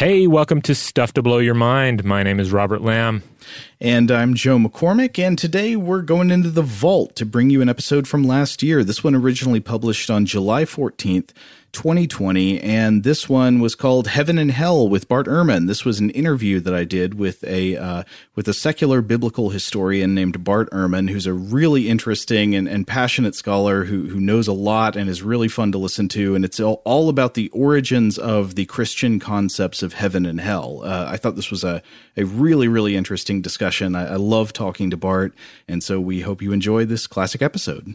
Hey, welcome to Stuff to Blow Your Mind. My name is Robert Lamb. And I'm Joe McCormick, and today we're going into the vault to bring you an episode from last year. This one originally published on July 14th, 2020, and this one was called Heaven and Hell with Bart Ehrman. This was an interview that I did with a uh, with a secular biblical historian named Bart Ehrman, who's a really interesting and, and passionate scholar who who knows a lot and is really fun to listen to. And it's all, all about the origins of the Christian concepts of heaven and hell. Uh, I thought this was a a really really interesting discussion. I, I love talking to Bart, and so we hope you enjoy this classic episode.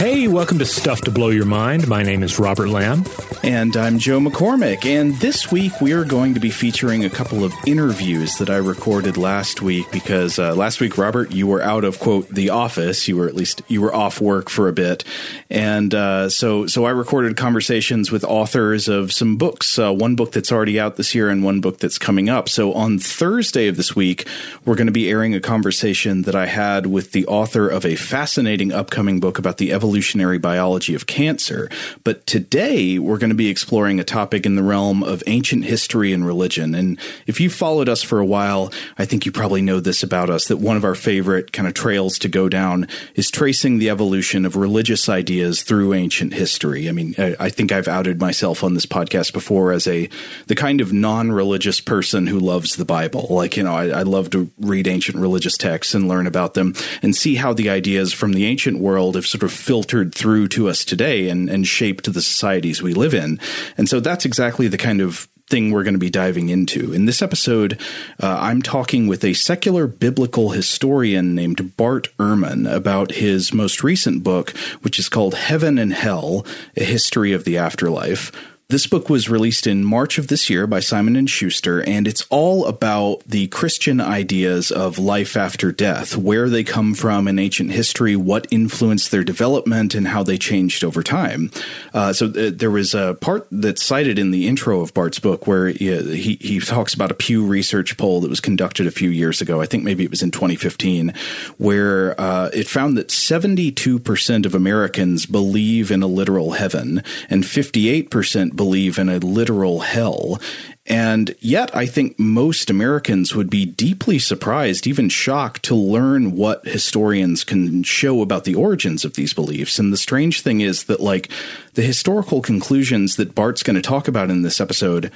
Hey, welcome to Stuff to Blow Your Mind. My name is Robert Lamb. And I'm Joe McCormick. And this week we are going to be featuring a couple of interviews that I recorded last week because uh, last week, Robert, you were out of quote the office. You were at least you were off work for a bit, and uh, so so I recorded conversations with authors of some books. Uh, one book that's already out this year, and one book that's coming up. So on Thursday of this week, we're going to be airing a conversation that I had with the author of a fascinating upcoming book about the evolutionary biology of cancer. But today we're going to be exploring a topic in the realm of ancient history and religion. And if you followed us for a while, I think you probably know this about us that one of our favorite kind of trails to go down is tracing the evolution of religious ideas through ancient history. I mean, I, I think I've outed myself on this podcast before as a the kind of non-religious person who loves the Bible. Like, you know, I, I love to read ancient religious texts and learn about them and see how the ideas from the ancient world have sort of filtered through to us today and, and shaped the societies we live in. And so that's exactly the kind of thing we're going to be diving into. In this episode, uh, I'm talking with a secular biblical historian named Bart Ehrman about his most recent book, which is called Heaven and Hell A History of the Afterlife. This book was released in March of this year by Simon and Schuster, and it's all about the Christian ideas of life after death, where they come from in ancient history, what influenced their development, and how they changed over time. Uh, so th- there was a part that's cited in the intro of Bart's book where he, he, he talks about a Pew Research poll that was conducted a few years ago. I think maybe it was in 2015, where uh, it found that 72% of Americans believe in a literal heaven, and 58% believe in a literal hell. And yet, I think most Americans would be deeply surprised, even shocked, to learn what historians can show about the origins of these beliefs. And the strange thing is that, like, the historical conclusions that Bart's going to talk about in this episode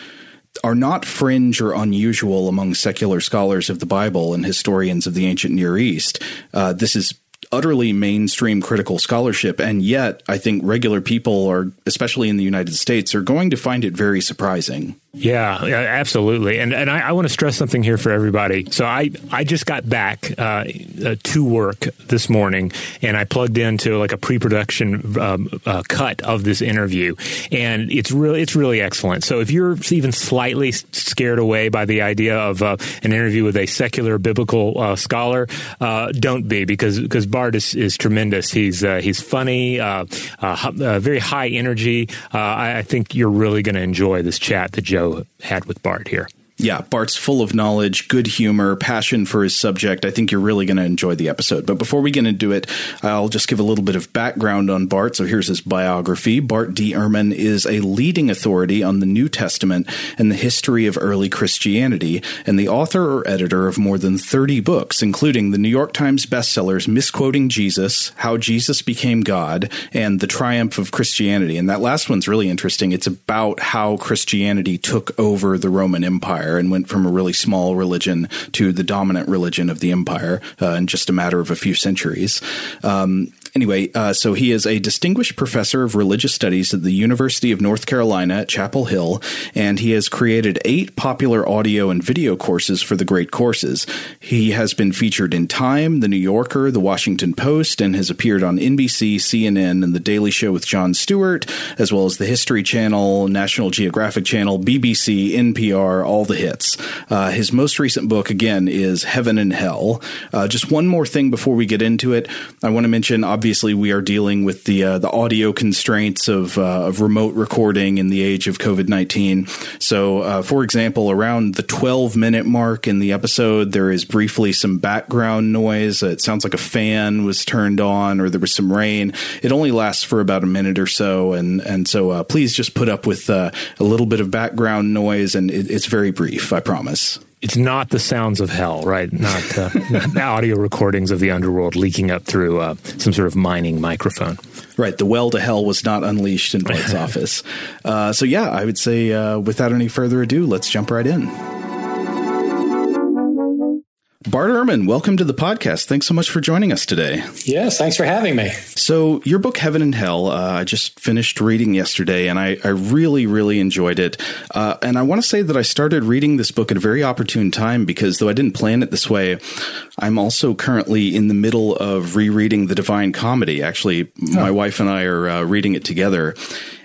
are not fringe or unusual among secular scholars of the Bible and historians of the ancient Near East. Uh, this is utterly mainstream critical scholarship, and yet I think regular people, are, especially in the United States, are going to find it very surprising. Yeah, absolutely. And and I, I, want to stress something here for everybody. So I I just got back uh, uh, to work this morning, and I plugged into like a pre-production um, uh, cut of this interview, and it's really it's really excellent. So if you're even slightly scared away by the idea of uh, an interview with a secular biblical uh, scholar, uh, don't be because because Bart is, is tremendous. He's uh, he's funny, uh, uh, very high energy. I, I think you're really going to enjoy this chat that Joe had with Bart here. Yeah, Bart's full of knowledge, good humor, passion for his subject. I think you're really going to enjoy the episode. But before we get into it, I'll just give a little bit of background on Bart. So here's his biography. Bart D. Ehrman is a leading authority on the New Testament and the history of early Christianity, and the author or editor of more than 30 books, including the New York Times bestsellers Misquoting Jesus, How Jesus Became God, and The Triumph of Christianity. And that last one's really interesting. It's about how Christianity took over the Roman Empire empire and went from a really small religion to the dominant religion of the empire uh, in just a matter of a few centuries. Um, Anyway, uh, so he is a distinguished professor of religious studies at the University of North Carolina at Chapel Hill, and he has created eight popular audio and video courses for the Great Courses. He has been featured in Time, The New Yorker, The Washington Post, and has appeared on NBC, CNN, and The Daily Show with Jon Stewart, as well as the History Channel, National Geographic Channel, BBC, NPR, all the hits. Uh, his most recent book, again, is Heaven and Hell. Uh, just one more thing before we get into it, I want to mention, obviously, obviously we are dealing with the uh, the audio constraints of uh, of remote recording in the age of COVID nineteen. So, uh, for example, around the twelve minute mark in the episode, there is briefly some background noise. It sounds like a fan was turned on, or there was some rain. It only lasts for about a minute or so, and and so uh, please just put up with uh, a little bit of background noise, and it, it's very brief. I promise it's not the sounds of hell, right? Not, uh, not audio recordings of the underworld leaking up through uh, some sort of mining microphone. Right. The well to hell was not unleashed in Dwight's office. Uh, so, yeah, I would say uh, without any further ado, let's jump right in. Bart Ehrman, welcome to the podcast. Thanks so much for joining us today. Yes, thanks for having me. So, your book, Heaven and Hell, uh, I just finished reading yesterday and I, I really, really enjoyed it. Uh, and I want to say that I started reading this book at a very opportune time because though I didn't plan it this way, I'm also currently in the middle of rereading The Divine Comedy. Actually, oh. my wife and I are uh, reading it together.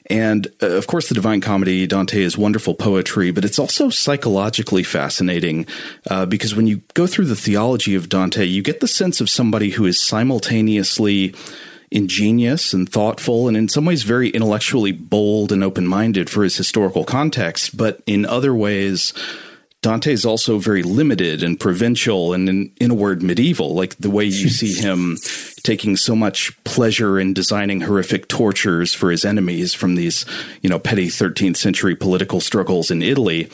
And uh, of course, the Divine Comedy, Dante is wonderful poetry, but it's also psychologically fascinating uh, because when you go through the theology of Dante, you get the sense of somebody who is simultaneously ingenious and thoughtful, and in some ways very intellectually bold and open minded for his historical context, but in other ways, Dante is also very limited and provincial and, in, in, a word, medieval, like the way you see him taking so much pleasure in designing horrific tortures for his enemies from these, you know, petty 13th century political struggles in Italy.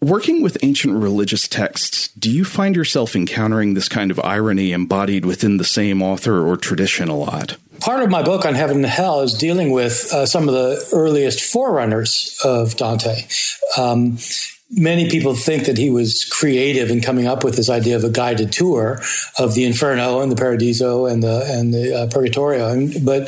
Working with ancient religious texts, do you find yourself encountering this kind of irony embodied within the same author or tradition a lot? Part of my book on heaven and hell is dealing with uh, some of the earliest forerunners of Dante. Um, many people think that he was creative in coming up with this idea of a guided tour of the Inferno and the Paradiso and the and the uh, Purgatorio. And, but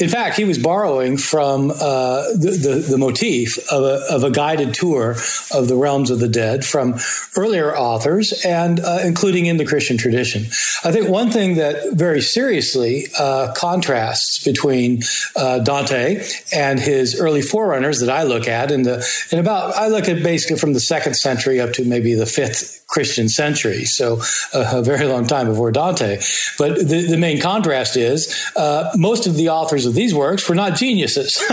in fact, he was borrowing from uh, the, the, the motif of a, of a guided tour of the realms of the dead from earlier authors and uh, including in the Christian tradition. I think one thing that very seriously uh, contrasts between uh, Dante and his early forerunners that I look at in the in about I look at basically from the second century up to maybe the fifth Christian century, so a, a very long time before Dante. But the, the main contrast is uh, most of the authors of these works were not geniuses,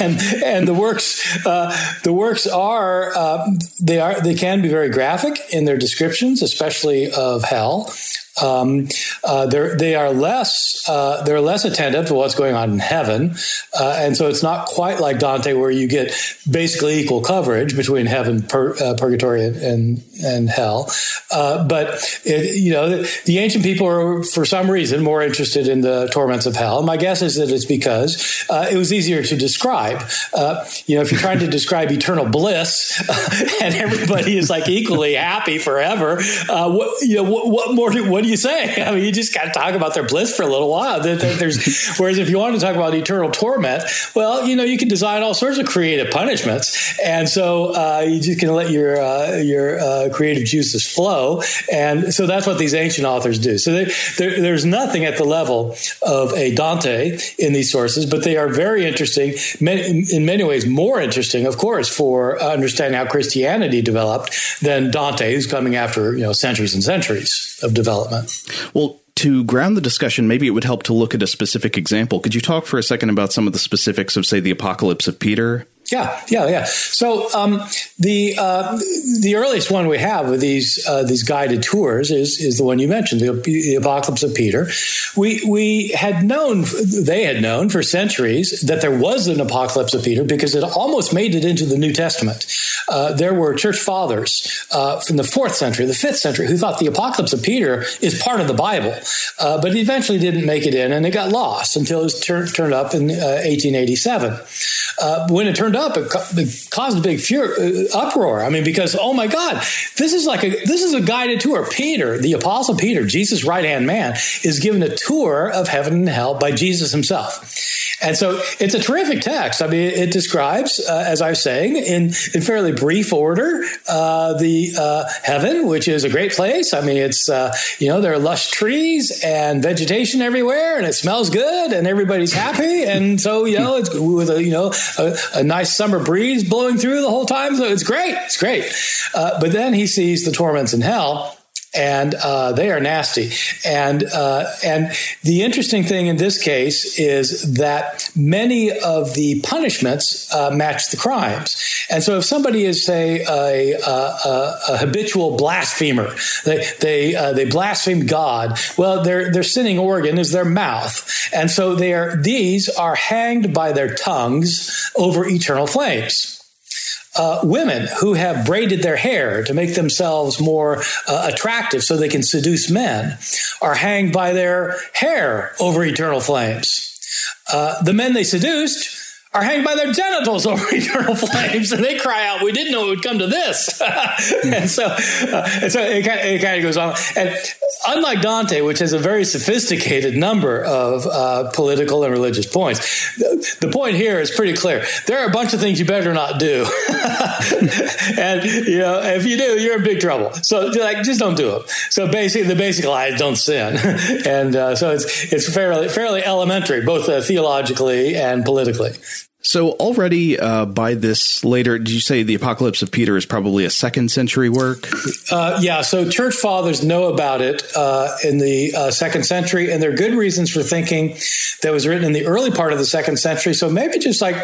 and and the works uh, the works are uh, they are they can be very graphic in their descriptions, especially of hell um, uh, they are less uh, they're less attentive to what's going on in heaven, uh, and so it's not quite like Dante, where you get basically equal coverage between heaven, pur- uh, purgatory, and and hell. Uh, but it, you know, the, the, ancient people are for some reason more interested in the torments of hell. My guess is that it's because uh, it was easier to describe. you know, if you're trying to describe eternal bliss and everybody is like equally happy forever, what you know, what, what more? What do you say? I mean, you just got to talk about their bliss for a little while. There's, whereas if you want to talk about eternal torment, well, you know, you can design all sorts of creative punishments, and so uh, you just can let your uh, your uh, creative juices flow, and so that's what these ancient authors do. So they, there's nothing at the level of a Dante in these sources, but they are very interesting, in many ways more interesting, of course, for understanding how Christianity developed than Dante, who's coming after you know centuries and centuries of development. Well, to ground the discussion, maybe it would help to look at a specific example. Could you talk for a second about some of the specifics of, say, the Apocalypse of Peter? Yeah, yeah, yeah. So um, the uh, the earliest one we have with these uh, these guided tours is is the one you mentioned, the, the, Apocalypse of Peter. We we had known they had known for centuries that there was an Apocalypse of Peter because it almost made it into the New Testament. Uh, there were church fathers uh, from the fourth century, the fifth century, who thought the Apocalypse of Peter is part of the Bible, uh, but eventually didn't make it in, and it got lost until it was tur- turned up in 1887. Uh, when it turned up, it, it caused a big fur- uh, uproar. I mean, because oh my God, this is like a this is a guided tour. Peter, the Apostle Peter, Jesus' right hand man, is given a tour of heaven and hell by Jesus himself. And so it's a terrific text. I mean, it describes, uh, as I was saying, in, in fairly brief order, uh, the uh, heaven, which is a great place. I mean, it's, uh, you know, there are lush trees and vegetation everywhere and it smells good and everybody's happy. And so, you know, it's with a, you know, a, a nice summer breeze blowing through the whole time. So it's great. It's great. Uh, but then he sees the torments in hell and uh, they are nasty. And uh, and the interesting thing in this case is that many of the punishments uh, match the crimes. And so, if somebody is say a, a, a, habitual blasphemer, they they uh, they blaspheme God. Well, their their sinning organ is their mouth, and so they are these are hanged by their tongues over eternal flames uh, women who have braided their hair to make themselves more uh, attractive so they can seduce men are hanged by their hair over eternal flames. Uh, the men they seduced are hanged by their genitals over eternal flames, and they cry out, "We didn't know it would come to this." and so, uh, and so it, it, kind of goes on. And unlike Dante, which has a very sophisticated number of uh, political and religious points, the, point here is pretty clear. There are a bunch of things you better not do, and you know if you do, you're in big trouble. So, like, just don't do them. So, basically, the basic lie is don't sin, and uh, so it's it's fairly fairly elementary, both uh, theologically and politically. So already uh, by this later, did you say the Apocalypse of Peter is probably a second century work? Uh, yeah. So church fathers know about it uh, in the uh, second century, and there are good reasons for thinking that was written in the early part of the second century. So maybe just like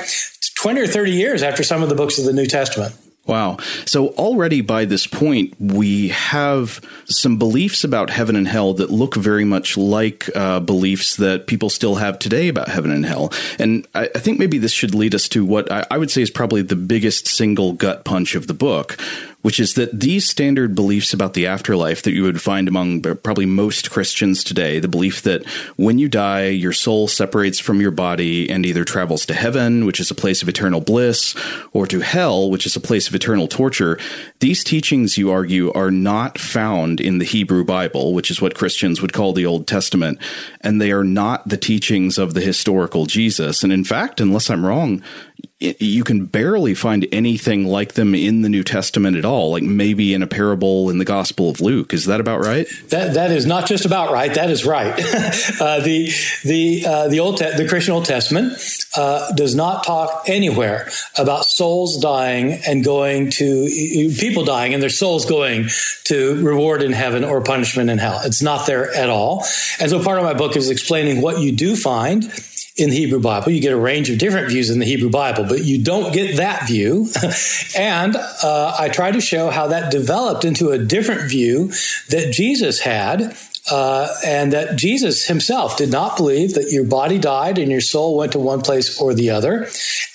twenty or thirty years after some of the books of the New Testament. Wow. So already by this point, we have some beliefs about heaven and hell that look very much like uh, beliefs that people still have today about heaven and hell. And I, I think maybe this should lead us to what I, I would say is probably the biggest single gut punch of the book, which is that these standard beliefs about the afterlife that you would find among probably most Christians today, the belief that when you die, your soul separates from your body and either travels to heaven, which is a place of eternal bliss, or to hell, which is a place of eternal torture, these teachings, you argue, are not found in the Hebrew Bible, which is what Christians would call the Old Testament, and they are not the teachings of the historical Jesus. And in fact, unless I'm wrong, you can barely find anything like them in the New Testament at all, like maybe in a parable in the Gospel of Luke. Is that about right? That that is not just about right. That is right. uh, the the uh, the old Te- the Christian Old Testament uh, does not talk anywhere about souls dying and going to people dying and their souls going to reward in heaven or punishment in hell. It's not there at all. And so part of my book is explaining what you do find in the Hebrew Bible. You get a range of different views in the Hebrew Bible, but you don't get that view. and uh, I try to show how that developed into a different view that Jesus had uh, and that Jesus himself did not believe that your body died and your soul went to one place or the other.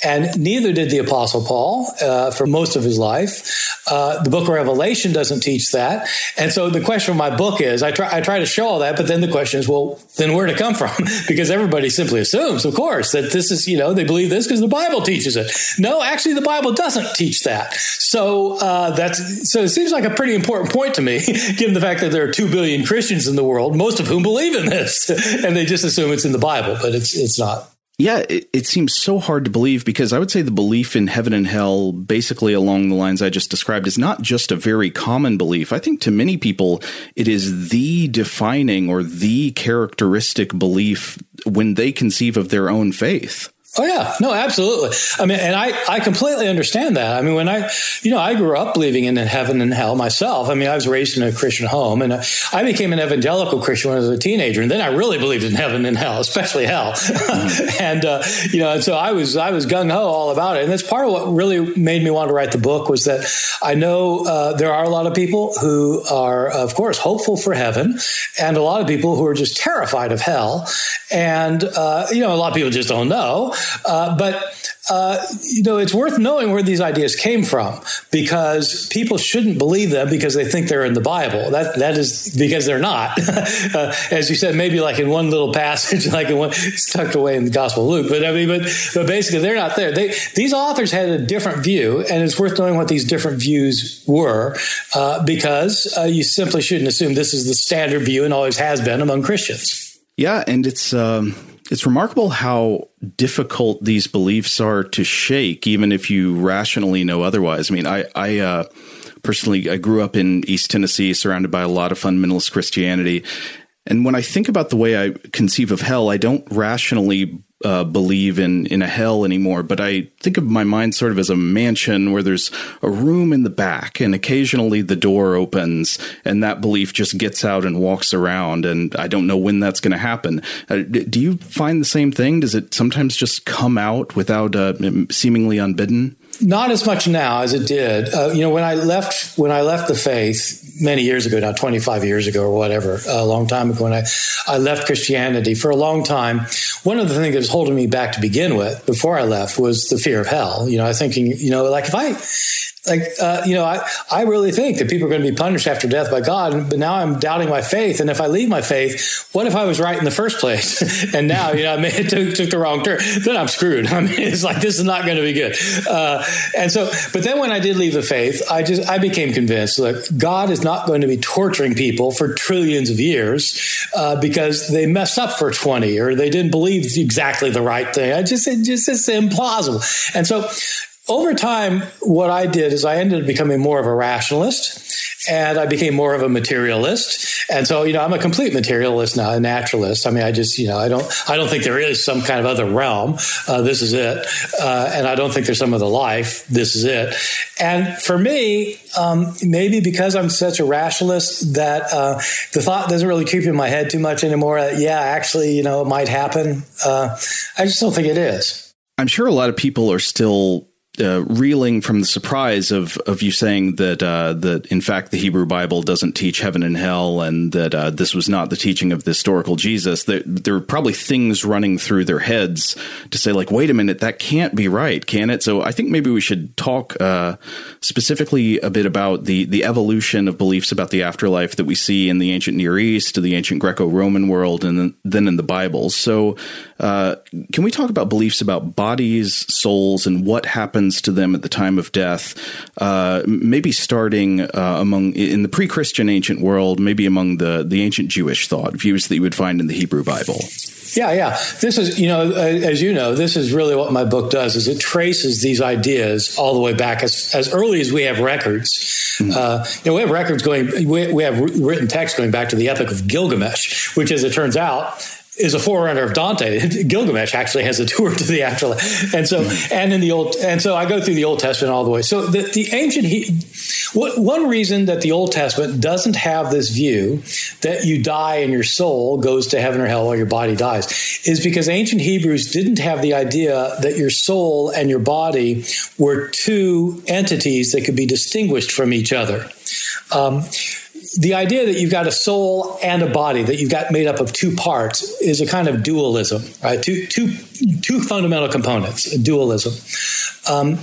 And neither did the Apostle Paul uh, for most of his life. Uh, the book of Revelation doesn't teach that. And so the question of my book is I try, I try to show all that, but then the question is, well, then where to come from? because everybody simply assumes, of course, that this is, you know, they believe this because the Bible teaches it. No, actually, the Bible doesn't teach that. So uh, that's so it seems like a pretty important point to me, given the fact that there are two billion Christians in the world, most of whom believe in this, and they just assume it's in the Bible, but it's it's not. Yeah, it, it, seems so hard to believe because I would say the belief in heaven and hell, basically along the lines I just described, is not just a very common belief. I think to many people, it is the defining or the characteristic belief when they conceive of their own faith. Oh yeah, no, absolutely. I mean, and I, I completely understand that. I mean, when I, you know, I grew up believing in heaven and hell myself. I mean, I was raised in a Christian home and I became an evangelical Christian when I was a teenager. And then I really believed in heaven and hell, especially hell. Mm-hmm. and, uh, you know, and so I was, I was gung ho all about it. And that's part of what really made me want to write the book was that I know, uh, there are a lot of people who are, of course, hopeful for heaven and a lot of people who are just terrified of hell. And, uh, you know, a lot of people just don't know. Uh, but uh, you know, it's worth knowing where these ideas came from because people shouldn't believe them because they think they're in the Bible. That that is because they're not. uh, as you said, maybe like in one little passage, like in one it's tucked away in the Gospel of Luke. But I mean, but but basically, they're not there. They these authors had a different view, and it's worth knowing what these different views were uh, because uh, you simply shouldn't assume this is the standard view and always has been among Christians. Yeah, and it's. Um it's remarkable how difficult these beliefs are to shake, even if you rationally know otherwise. I mean, I, I uh, personally, I grew up in East Tennessee, surrounded by a lot of fundamentalist Christianity. And when I think about the way I conceive of hell, I don't rationally uh, believe in in a hell anymore, but I think of my mind sort of as a mansion where there's a room in the back, and occasionally the door opens, and that belief just gets out and walks around, and I don't know when that's going to happen. Uh, do you find the same thing? Does it sometimes just come out without uh, seemingly unbidden? Not as much now as it did. Uh, you know, when I left when I left the faith many years ago, now twenty five years ago or whatever, a long time ago, when I I left Christianity for a long time, one of the things that was holding me back to begin with before I left was the fear of hell. You know, I thinking, you know, like if I like uh, you know I, I really think that people are going to be punished after death by god but now i'm doubting my faith and if i leave my faith what if i was right in the first place? And now you know i made, took, took the wrong turn then i'm screwed. I mean it's like this is not going to be good. Uh, and so but then when i did leave the faith i just i became convinced that god is not going to be torturing people for trillions of years uh, because they messed up for 20 or they didn't believe exactly the right thing. I just it just it's implausible. And so over time, what I did is I ended up becoming more of a rationalist and I became more of a materialist. And so, you know, I'm a complete materialist now, a naturalist. I mean, I just, you know, I don't, I don't think there is some kind of other realm. Uh, this is it. Uh, and I don't think there's some other life. This is it. And for me, um, maybe because I'm such a rationalist that uh, the thought doesn't really creep in my head too much anymore. yeah, actually, you know, it might happen. Uh, I just don't think it is. I'm sure a lot of people are still uh, reeling from the surprise of of you saying that uh, that in fact the Hebrew Bible doesn't teach heaven and hell, and that uh, this was not the teaching of the historical Jesus. There, there are probably things running through their heads to say, like, wait a minute, that can't be right, can it? So I think maybe we should talk uh, specifically a bit about the the evolution of beliefs about the afterlife that we see in the ancient Near East, the ancient Greco-Roman world, and then in the Bible. So, uh, can we talk about beliefs about bodies, souls, and what happens happens to them at the time of death, uh, maybe starting uh, among in the pre-Christian ancient world, maybe among the the ancient Jewish thought views that you would find in the Hebrew Bible. Yeah, yeah. This is, you know, as you know, this is really what my book does. Is it traces these ideas all the way back as, as early as we have records. Mm-hmm. Uh, you know, we have records going. We, we have written text going back to the Epic of Gilgamesh, which, as it turns out, is a forerunner of Dante. Gilgamesh actually has a tour to the afterlife, and so and in the old and so I go through the Old Testament all the way. So the, the ancient he, one reason that the Old Testament doesn't have this view that you die and your soul goes to heaven or hell while your body dies is because ancient Hebrews didn't have the idea that your soul and your body were two entities that could be distinguished from each other. Um, the idea that you've got a soul and a body that you've got made up of two parts is a kind of dualism, right? Two, two, two fundamental components, dualism. Um,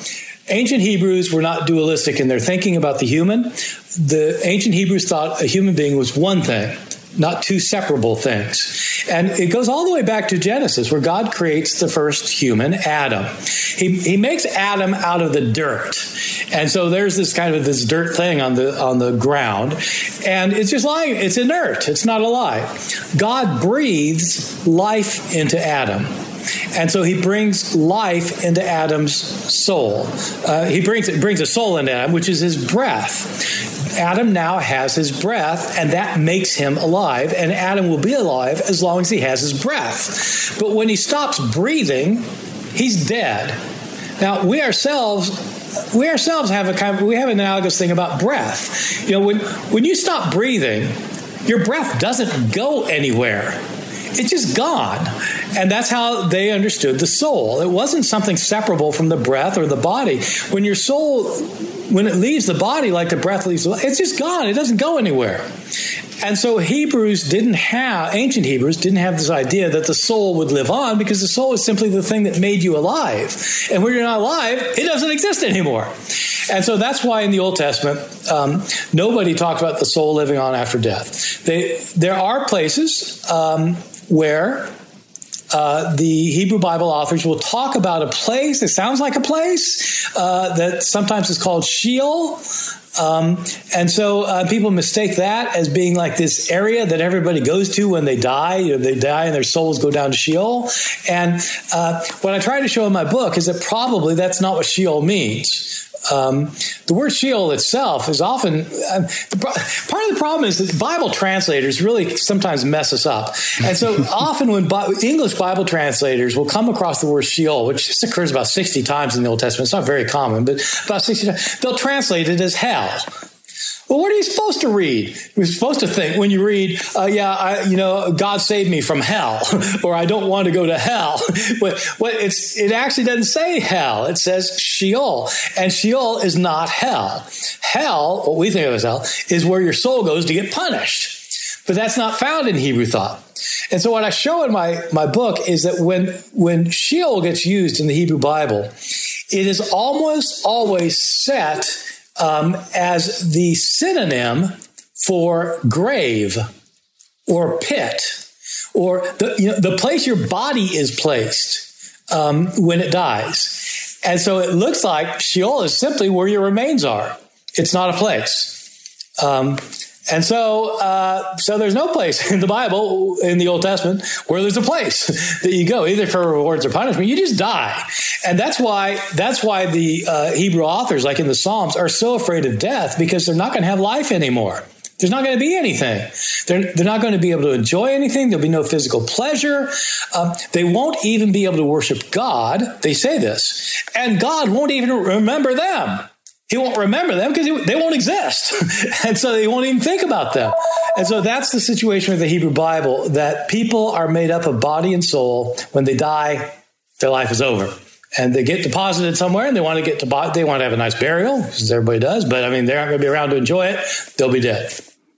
ancient Hebrews were not dualistic in their thinking about the human. The ancient Hebrews thought a human being was one thing not two separable things. And it goes all the way back to Genesis, where God creates the first human, Adam. He, he makes Adam out of the dirt. And so there's this kind of this dirt thing on the on the ground. And it's just lying, it's inert, it's not alive. God breathes life into Adam. And so he brings life into Adam's soul. Uh, he brings brings a soul into Adam, which is his breath. Adam now has his breath, and that makes him alive. And Adam will be alive as long as he has his breath. But when he stops breathing, he's dead. Now, we ourselves we ourselves have a kind of, we have an analogous thing about breath. You know, when when you stop breathing, your breath doesn't go anywhere. It's just gone. And that's how they understood the soul. It wasn't something separable from the breath or the body. When your soul when it leaves the body, like the breath leaves, it's just gone. It doesn't go anywhere. And so Hebrews didn't have, ancient Hebrews didn't have this idea that the soul would live on because the soul is simply the thing that made you alive. And when you're not alive, it doesn't exist anymore. And so that's why in the Old Testament, um, nobody talked about the soul living on after death. They, there are places um, where uh, the Hebrew Bible authors will talk about a place It sounds like a place uh, that sometimes is called Sheol. Um, and so uh, people mistake that as being like this area that everybody goes to when they die. You know, they die and their souls go down to Sheol. And uh, what I try to show in my book is that probably that's not what Sheol means. Um, the word Sheol itself is often uh, part of the problem is that Bible translators really sometimes mess us up, and so often when Bi- English Bible translators will come across the word Sheol, which just occurs about sixty times in the Old Testament, it's not very common, but about sixty times, they'll translate it as hell. Well, what are you supposed to read? You're supposed to think when you read, uh, yeah, I, you know, God saved me from hell, or I don't want to go to hell. but what it's, it actually doesn't say hell. It says Sheol, and Sheol is not hell. Hell, what we think of as hell, is where your soul goes to get punished. But that's not found in Hebrew thought. And so what I show in my, my book is that when, when Sheol gets used in the Hebrew Bible, it is almost always set um, as the synonym for grave or pit or the, you know, the place your body is placed um, when it dies. And so it looks like Sheol is simply where your remains are. It's not a place. Um, and so, uh, so there's no place in the Bible, in the Old Testament, where there's a place that you go, either for rewards or punishment. You just die, and that's why that's why the uh, Hebrew authors, like in the Psalms, are so afraid of death because they're not going to have life anymore. There's not going to be anything. They're, they're not going to be able to enjoy anything. There'll be no physical pleasure. Um, they won't even be able to worship God. They say this. And God won't even remember them he won't remember them because they won't exist. and so he won't even think about them. And so that's the situation with the Hebrew Bible that people are made up of body and soul. When they die, their life is over. And they get deposited somewhere and they want to get to, they want to have a nice burial, as everybody does. But I mean, they aren't going to be around to enjoy it. They'll be dead.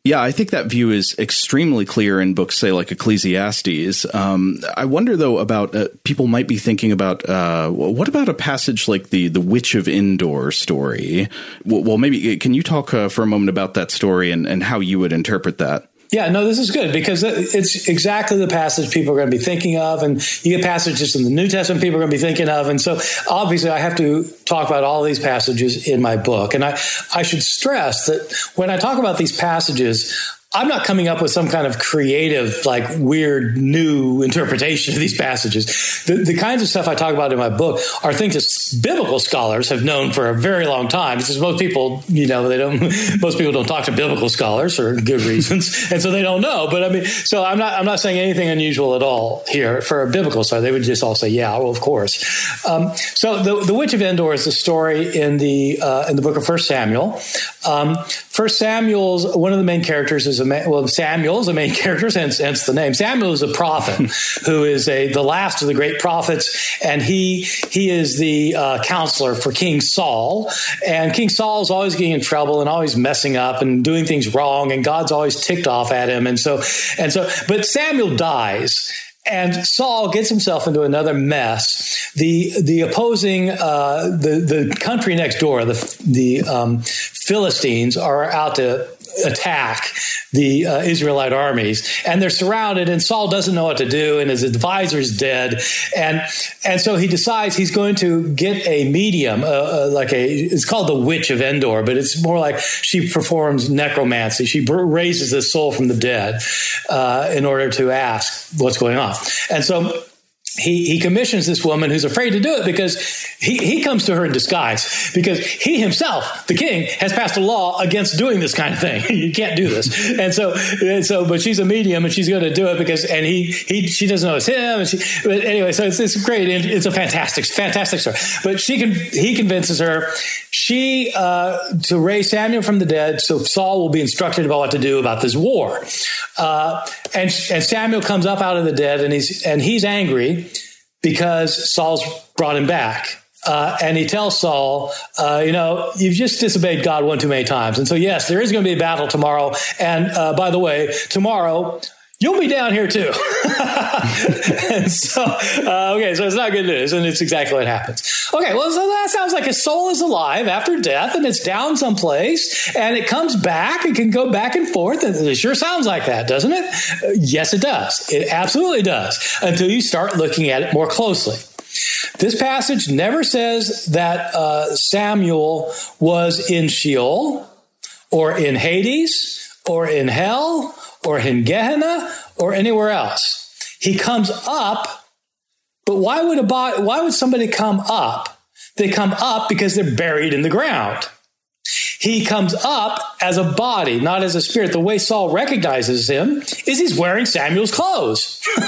Yeah, I think that view is extremely clear in books, say like Ecclesiastes. Um, I wonder though about uh, people might be thinking about uh, what about a passage like the the Witch of Endor story? Well, maybe can you talk uh, for a moment about that story and, and how you would interpret that? Yeah, no, this is good because it's exactly the passage people are going to be thinking of. And you get passages in the New Testament people are going to be thinking of. And so obviously I have to talk about all these passages in my book. And I, I should stress that when I talk about these passages, I'm not coming up with some kind of creative, like weird new interpretation of these passages. The, the, kinds of stuff I talk about in my book are things that biblical scholars have known for a very long time. Because most people, you know, they don't. Most people don't talk to biblical scholars for good reasons, and so they don't know. But I mean, so I'm not. I'm not saying anything unusual at all here for a biblical scholar. They would just all say, "Yeah, well, of course." Um, so the the witch of Endor is a story in the uh, in the book of First Samuel. Um, First Samuel's one of the main characters is a man, well, Samuel is the main character, hence, hence the name. Samuel is a prophet who is a the last of the great prophets, and he he is the uh, counselor for King Saul. And King Saul is always getting in trouble and always messing up and doing things wrong, and God's always ticked off at him. And so and so, but Samuel dies and Saul gets himself into another mess. The the opposing uh, the the country next door, the the um, Philistines, are out to attack the uh, Israelite armies, and they're surrounded. And Saul doesn't know what to do, and his advisor's dead, and and so he decides he's going to get a medium, uh, uh, like a it's called the Witch of Endor, but it's more like she performs necromancy. She raises the soul from the dead uh, in order to ask what's going on, and so he, he commissions this woman who's afraid to do it because he, he comes to her in disguise because he himself, the king, has passed a law against doing this kind of thing. you can't do this. And so, and so, but she's a medium and she's going to do it because, and he, he, she doesn't know it's him. And she, but anyway, so it's, it's great. It's a fantastic, fantastic story. But she can, he convinces her, she, uh, to raise Samuel from the dead. So Saul will be instructed about what to do about this war. Uh, and, and Samuel comes up out of the dead and he's, and he's angry because Saul's brought him back. Uh, and he tells Saul, uh, you know, you've just disobeyed God one too many times. And so, yes, there is going to be a battle tomorrow. And uh, by the way, tomorrow, you'll be down here too. and so, uh, okay, so it's not good news, and it's exactly what happens. Okay, well, so that sounds like his soul is alive after death, and it's down someplace, and it comes back. It can go back and forth, and it sure sounds like that, doesn't it? Uh, yes, it does. It absolutely does. Until you start looking at it more closely. This passage never says that uh, Samuel was in Sheol or in Hades or in hell or in Gehenna or anywhere else. He comes up, but why would a why would somebody come up They come up because they're buried in the ground. He comes up as a body, not as a spirit. The way Saul recognizes him is he's wearing Samuel's clothes.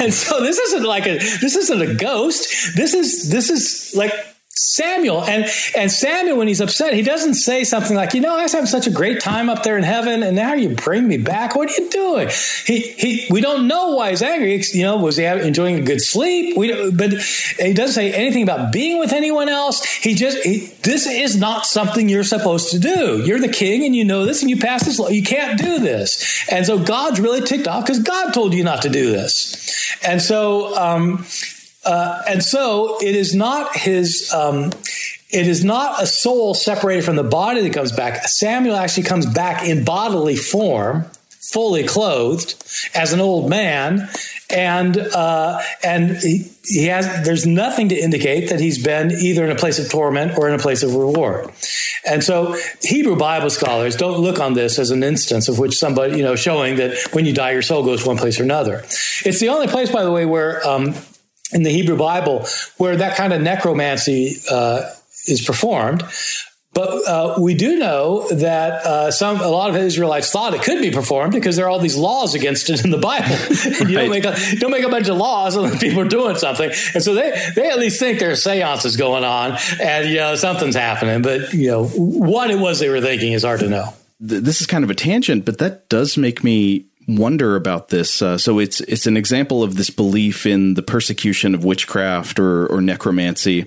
and so this isn't like a this isn't a ghost. This is this is like Samuel. And and Samuel, when he's upset, he doesn't say something like, you know, I was having such a great time up there in heaven, and now you bring me back. What are you doing? He he. We don't know why he's angry. You know, was he enjoying a good sleep? We but he doesn't say anything about being with anyone else. He just he, this is not something you're supposed to do. You're the king, and you know this, and you pass this law. You can't do this. And so God's really ticked off because God told you not to do this. And so. Um, uh, and so it is not his. Um, it is not a soul separated from the body that comes back. Samuel actually comes back in bodily form, fully clothed, as an old man, and uh, and he, he, has. There's nothing to indicate that he's been either in a place of torment or in a place of reward. And so Hebrew Bible scholars don't look on this as an instance of which somebody, you know, showing that when you die, your soul goes one place or another. It's the only place, by the way, where um, in the Hebrew Bible where that kind of necromancy uh, is performed. But uh, we do know that uh, some a lot of Israelites thought it could be performed because there are all these laws against it in the Bible. right. you don't make a don't make a bunch of laws and people are doing something, and so they they at least think there's seances going on and you know something's happening. But you know what it was they were thinking is hard to know. This is kind of a tangent, but that does make me wonder about this. Uh, so it's it's an example of this belief in the persecution of witchcraft or, or necromancy.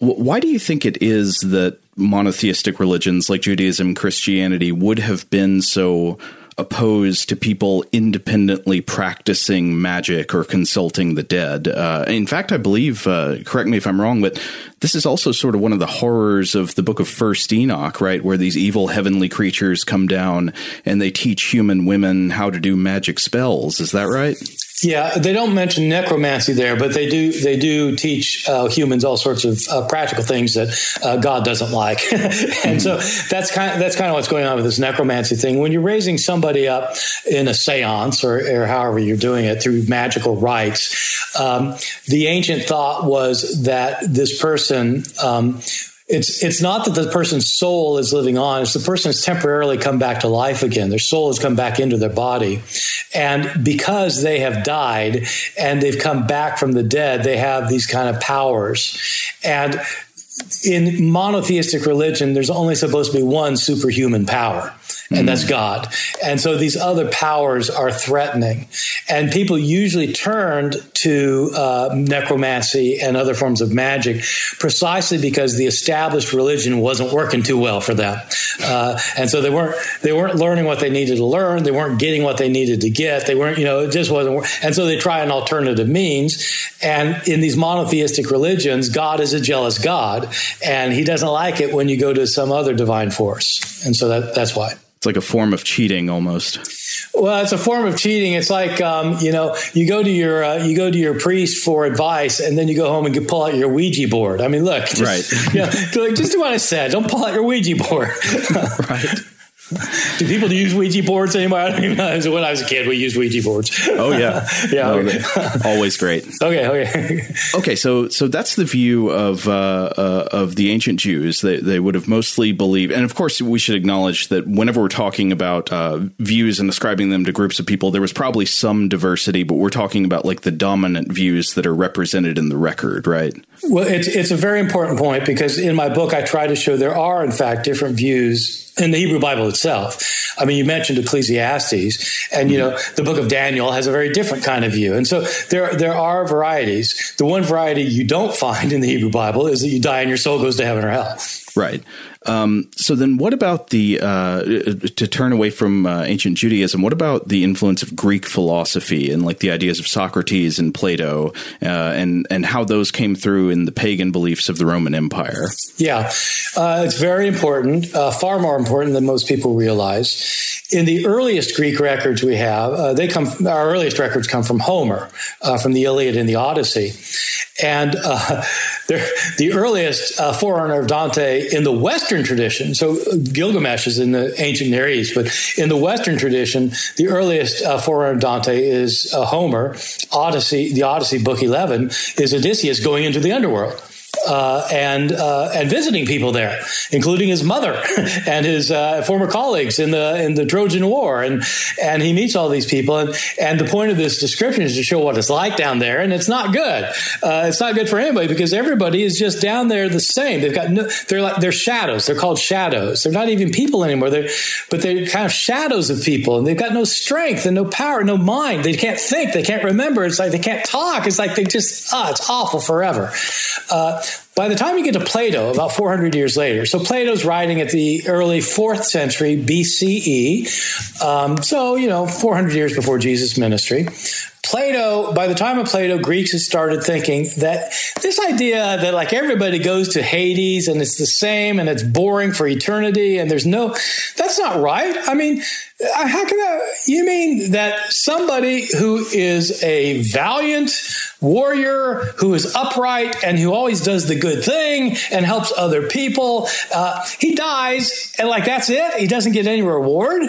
W- why do you think it is that monotheistic religions like Judaism, Christianity would have been so opposed to people independently practicing magic or consulting the dead. Uh, in fact, I believe, uh, correct me if I'm wrong, but this is also sort of one of the horrors of the book of First Enoch, right? Where these evil heavenly creatures come down and they teach human women how to do magic spells. Is that right? Yeah, they don't mention necromancy there, but they do they do teach uh, humans all sorts of uh, practical things that uh, God doesn't like, and so that's kind of, that's kind of what's going on with this necromancy thing. When you're raising somebody up in a séance or, or however you're doing it through magical rites, um, the ancient thought was that this person. Um, it's it's not that the person's soul is living on it's the person has temporarily come back to life again. Their soul has come back into their body. And because they have died and they've come back from the dead they have these kind of powers. And in monotheistic religion, there's only supposed to be one superhuman power, and mm. that's God. And so these other powers are threatening. And people usually turned to uh, necromancy and other forms of magic precisely because the established religion wasn't working too well for them. Uh, and so they weren't they weren't learning what they needed to learn. They weren't getting what they needed to get. They weren't, you know, it just wasn't. And so they try an alternative means. And in these monotheistic religions, God is a jealous God and he doesn't like it when you go to some other divine force. And so that, that's why. It's like a form of cheating almost. Well, it's a form of cheating. It's like um, you know, you go to your uh, you go to your priest for advice, and then you go home and you pull out your Ouija board. I mean, look, just, right? You know, just do what I said. Don't pull out your Ouija board. right. Do people use Ouija boards anymore? I don't even know. When I was a kid, we used Ouija boards. Oh yeah, yeah, okay. always great. Okay, okay, okay. So, so that's the view of uh, uh, of the ancient Jews. They they would have mostly believed, and of course, we should acknowledge that whenever we're talking about uh, views and ascribing them to groups of people, there was probably some diversity, but we're talking about like the dominant views that are represented in the record, right? Well, it's it's a very important point because in my book I try to show there are in fact different views in the Hebrew Bible itself. I mean, you mentioned Ecclesiastes, and you know the Book of Daniel has a very different kind of view, and so there there are varieties. The one variety you don't find in the Hebrew Bible is that you die and your soul goes to heaven or hell. Right. Um, so then, what about the uh, to turn away from uh, ancient Judaism? What about the influence of Greek philosophy and like the ideas of Socrates and Plato, uh, and and how those came through in the pagan beliefs of the Roman Empire? Yeah, uh, it's very important, uh, far more important than most people realize. In the earliest Greek records we have, uh, they come. Our earliest records come from Homer, from the Iliad and the Odyssey, and the earliest forerunner of Dante in the Western tradition, so Gilgamesh is in the ancient Near East, but in the Western tradition, the earliest uh, forerunner of Dante is uh, Homer. Odyssey, the Odyssey, book 11, is Odysseus going into the underworld. Uh, and uh, and visiting people there, including his mother and his uh, former colleagues in the in the Trojan War, and and he meets all these people, and and the point of this description is to show what it's like down there, and it's not good. Uh, it's not good for anybody because everybody is just down there the same. They've got no, they're like they're shadows. They're called shadows. They're not even people anymore. They're but they're kind of shadows of people, and they've got no strength and no power, no mind. They can't think. They can't remember. It's like they can't talk. It's like they just ah, it's awful forever. Uh, by the time you get to Plato, about 400 years later, so Plato's writing at the early fourth century BCE, um, so, you know, 400 years before Jesus' ministry. Plato, by the time of Plato, Greeks had started thinking that this idea that like everybody goes to Hades and it's the same and it's boring for eternity and there's no, that's not right. I mean, uh, how can that, you mean that somebody who is a valiant warrior, who is upright and who always does the good thing and helps other people, uh, he dies and like that's it? He doesn't get any reward?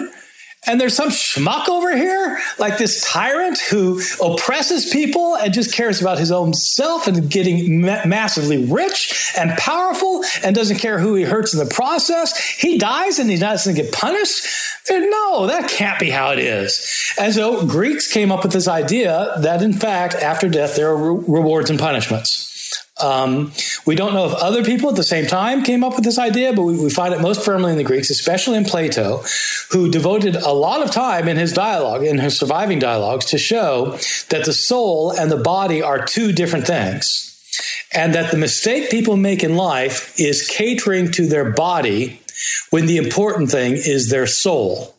And there's some schmuck over here, like this tyrant who oppresses people and just cares about his own self and getting ma- massively rich and powerful and doesn't care who he hurts in the process. He dies and he doesn't get punished. No, that can't be how it is. And so Greeks came up with this idea that in fact, after death, there are re- rewards and punishments. Um, we don't know if other people at the same time came up with this idea, but we, we, find it most firmly in the Greeks, especially in Plato, who devoted a lot of time in his dialogue, in his surviving dialogues, to show that the soul and the body are two different things. And that the mistake people make in life is catering to their body when the important thing is their soul.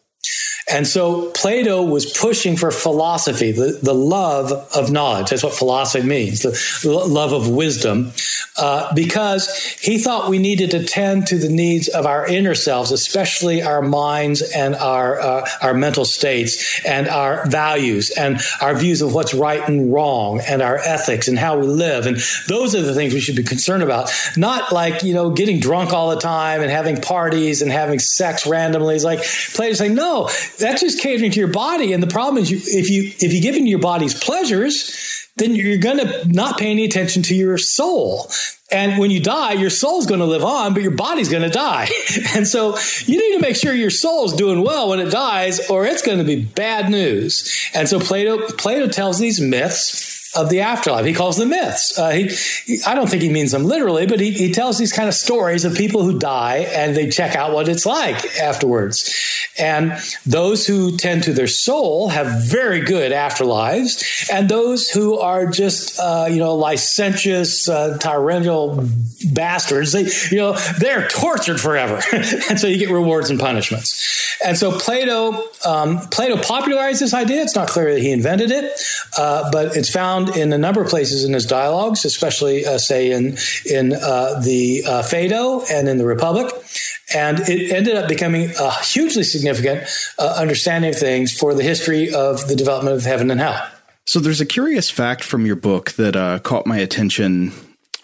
And so Plato was pushing for philosophy, the, the love of knowledge. That's what philosophy means, the love of wisdom, uh, because he thought we needed to tend to the needs of our inner selves, especially our minds and our, uh, our mental states and our values and our views of what's right and wrong and our ethics and how we live. And those are the things we should be concerned about, not like, you know, getting drunk all the time and having parties and having sex randomly. It's like Plato's saying, no, that's just catering to your body. And the problem is, you, if you if you give into your body's pleasures, then you're going to not pay any attention to your soul. And when you die, your soul's going to live on, but your body's going to die. And so you need to make sure your soul's doing well when it dies, or it's going to be bad news. And so Plato Plato tells these myths of the afterlife. He calls them myths. Uh, he, he, I don't think he means them literally, but he, he tells these kind of stories of people who die and they check out what it's like afterwards. And those who tend to their soul have very good afterlives, and those who are just uh, you know licentious, uh, tyrannical bastards, they you know they're tortured forever, and so you get rewards and punishments. And so Plato um, Plato popularized this idea. It's not clear that he invented it, uh, but it's found in a number of places in his dialogues, especially uh, say in in uh, the Phaedo and in the Republic. And it ended up becoming a hugely significant uh, understanding of things for the history of the development of heaven and hell. So there's a curious fact from your book that uh, caught my attention,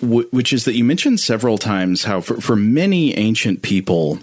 w- which is that you mentioned several times how for, for many ancient people,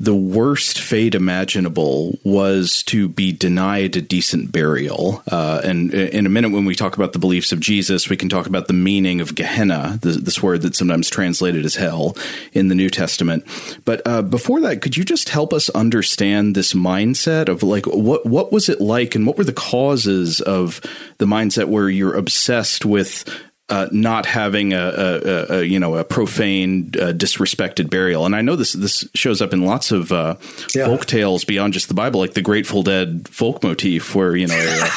the worst fate imaginable was to be denied a decent burial. Uh, and in a minute, when we talk about the beliefs of Jesus, we can talk about the meaning of Gehenna, this word that's sometimes translated as hell in the New Testament. But uh, before that, could you just help us understand this mindset of like what what was it like, and what were the causes of the mindset where you're obsessed with uh, not having a, a, a, you know a profane, uh, disrespected burial. And I know this this shows up in lots of uh, yeah. folk tales beyond just the Bible, like the Grateful Dead folk motif, where you know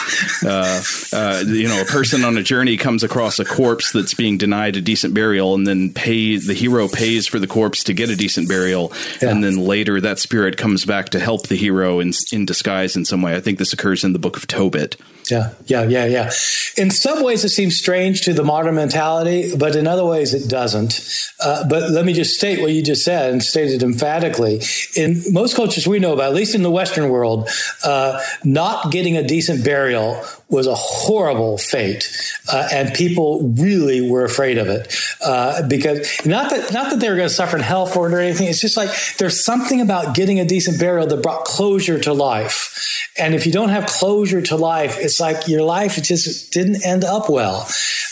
uh, uh, you know a person on a journey comes across a corpse that's being denied a decent burial, and then pay the hero pays for the corpse to get a decent burial, yeah. and then later that spirit comes back to help the hero in in disguise in some way. I think this occurs in the Book of Tobit. Yeah, yeah, yeah, yeah. In some ways, it seems strange to the modern mentality, but in other ways, it doesn't. Uh, but let me just state what you just said and state it emphatically. In most cultures we know about, at least in the Western world, uh, not getting a decent burial was a horrible fate, uh, and people really were afraid of it uh, because not that not that they were going to suffer in hell for it or anything. It's just like there's something about getting a decent burial that brought closure to life, and if you don't have closure to life, it's like your life just didn't end up well.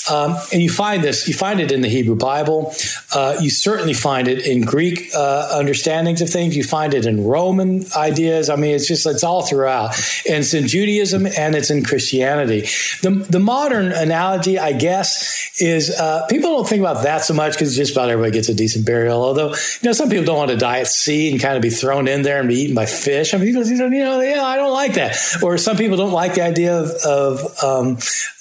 Um, and you find this, you find it in the Hebrew Bible. Uh, you certainly find it in Greek uh, understandings of things. You find it in Roman ideas. I mean, it's just, it's all throughout. And it's in Judaism and it's in Christianity. The, the modern analogy, I guess, is uh, people don't think about that so much because just about everybody gets a decent burial. Although, you know, some people don't want to die at sea and kind of be thrown in there and be eaten by fish. I mean, you know, yeah, I don't like that. Or some people don't like the idea of, of um,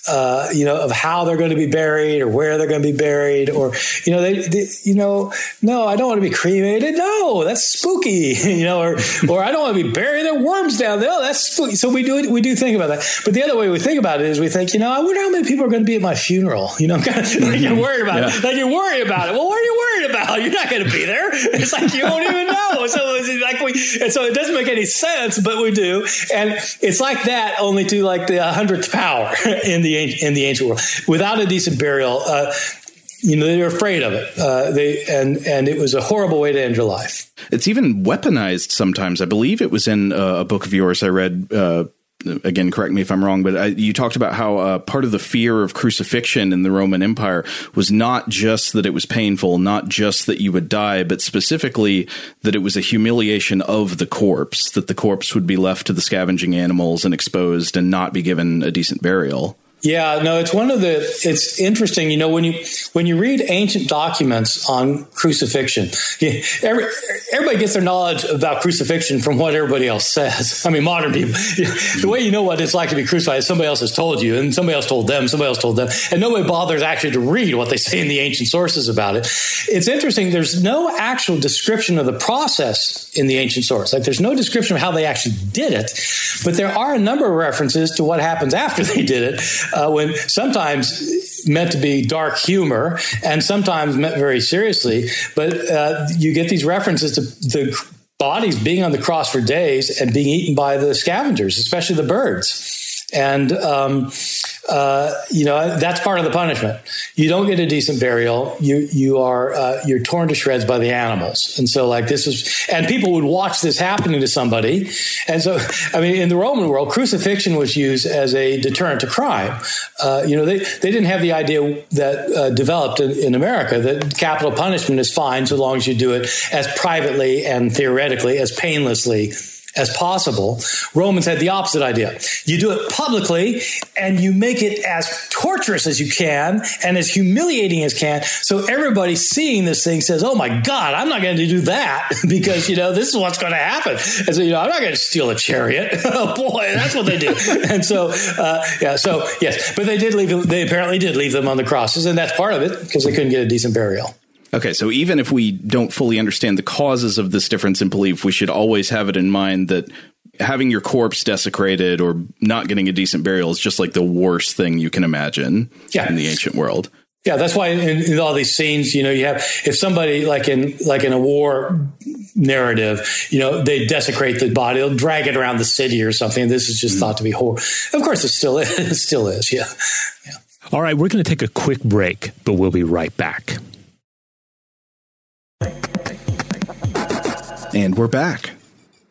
uh, you know, of how they're going to be buried or where they're going to be buried, or you know, they, they, you know, no, I don't want to be cremated. No, that's spooky. you know, or or I don't want to be buried. There are worms down there. Oh, that's spooky. So we do we do think about that. But the other way we think about it is we think, you know, I wonder how many people are going to be at my funeral. You know, kind of like you're worried about yeah. it. Like you're worried about it. Well, what are you worried about? You're not going to be there. It's like you don't even know. So it's like we, and so it doesn't make any sense, but we do, and it's like that only to like the hundredth power in the in the ancient world. Without a decent burial, uh, you know they're afraid of it. Uh, they and and it was a horrible way to end your life. It's even weaponized sometimes. I believe it was in uh, a book of yours I read. Uh, again, correct me if I'm wrong, but I, you talked about how uh, part of the fear of crucifixion in the Roman Empire was not just that it was painful, not just that you would die, but specifically that it was a humiliation of the corpse, that the corpse would be left to the scavenging animals and exposed and not be given a decent burial. Yeah, no, it's one of the. It's interesting, you know, when you when you read ancient documents on crucifixion, every, everybody gets their knowledge about crucifixion from what everybody else says. I mean, modern people, the way you know what it's like to be crucified is somebody else has told you, and somebody else told them, somebody else told them, and nobody bothers actually to read what they say in the ancient sources about it. It's interesting. There's no actual description of the process in the ancient source. Like, there's no description of how they actually did it, but there are a number of references to what happens after they did it uh, when sometimes meant to be dark humor and sometimes meant very seriously. But uh, you get these references to the bodies being on the cross for days and being eaten by the scavengers, especially the birds. And um, uh, you know that's part of the punishment. You don't get a decent burial. You you are uh, you're torn to shreds by the animals. And so like this is and people would watch this happening to somebody. And so I mean in the Roman world, crucifixion was used as a deterrent to crime. Uh, you know they they didn't have the idea that uh, developed in, in America that capital punishment is fine so long as you do it as privately and theoretically as painlessly as possible. Romans had the opposite idea. You do it publicly and you make it as torturous as you can and as humiliating as can. So everybody seeing this thing says, Oh my God, I'm not going to do that because, you know, this is what's going to happen. And so, you know, I'm not going to steal a chariot. oh boy, that's what they do. and so, uh, yeah, so yes, but they did leave, they apparently did leave them on the crosses and that's part of it because they couldn't get a decent burial. Okay, so even if we don't fully understand the causes of this difference in belief, we should always have it in mind that having your corpse desecrated or not getting a decent burial is just like the worst thing you can imagine yeah. in the ancient world. Yeah, that's why in, in, all these scenes, you know, you have if somebody like in like in a war narrative, you know, they desecrate the body, they'll drag it around the city or something. This is just mm thought to be horror. Of course, it still is. It still is. Yeah. yeah. All right, we're going to take a quick break, but we'll be right back. And we're back.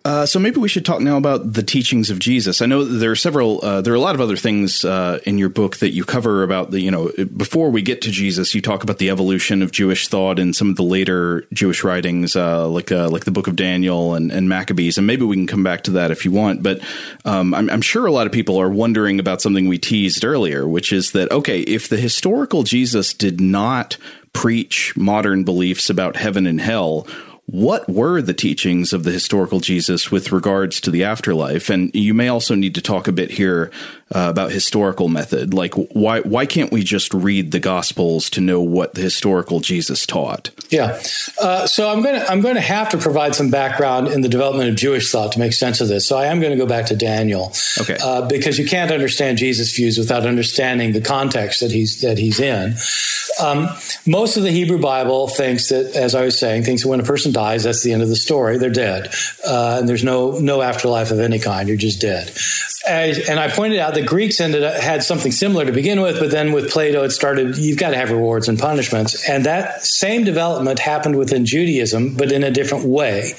Uh, so maybe we should talk now about the teachings of Jesus. I know there are several, uh, there are a lot of other things uh, in your book that you cover about the, you know, before we get to Jesus, you talk about the evolution of Jewish thought in some of the later Jewish writings, uh, like uh, like the Book of Daniel and, and, Maccabees, and maybe we can come back to that if you want. But um, I'm, I'm sure a lot of people are wondering about something we teased earlier, which is that okay, if the historical Jesus did not preach modern beliefs about heaven and hell what were the teachings of the historical Jesus with regards to the afterlife? And you may also need to talk a bit here uh, about historical method. Like, why why can't we just read the Gospels to know what the historical Jesus taught? Yeah. Uh, so I'm going to I'm going to have to provide some background in the development of Jewish thought to make sense of this. So I am going to go back to Daniel, okay, uh, because you can't understand Jesus' views without understanding the context that he's that he's in. Um, most of the Hebrew Bible thinks that, as I was saying, thinks that when a person dies, that's the end of the story. They're dead, uh, and there's no no afterlife of any kind. You're just dead. And I pointed out the Greeks ended up, had something similar to begin with, but then with Plato, it started. You've got to have rewards and punishments, and that same development happened within Judaism, but in a different way.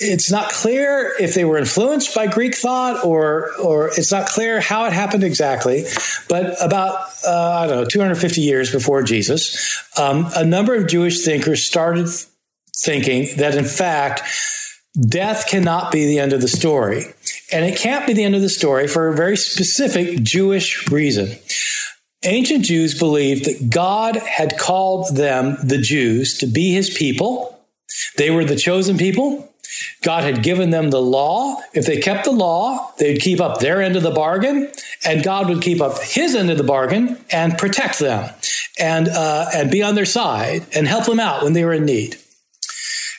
It's not clear if they were influenced by Greek thought, or or it's not clear how it happened exactly. But about uh, I don't know, 250 years before Jesus, um, a number of Jewish thinkers started thinking that in fact death cannot be the end of the story. And it can't be the end of the story for a very specific Jewish reason. Ancient Jews believed that God had called them, the Jews, to be his people. They were the chosen people. God had given them the law. If they kept the law, they'd keep up their end of the bargain, and God would keep up his end of the bargain and protect them and, uh, and be on their side and help them out when they were in need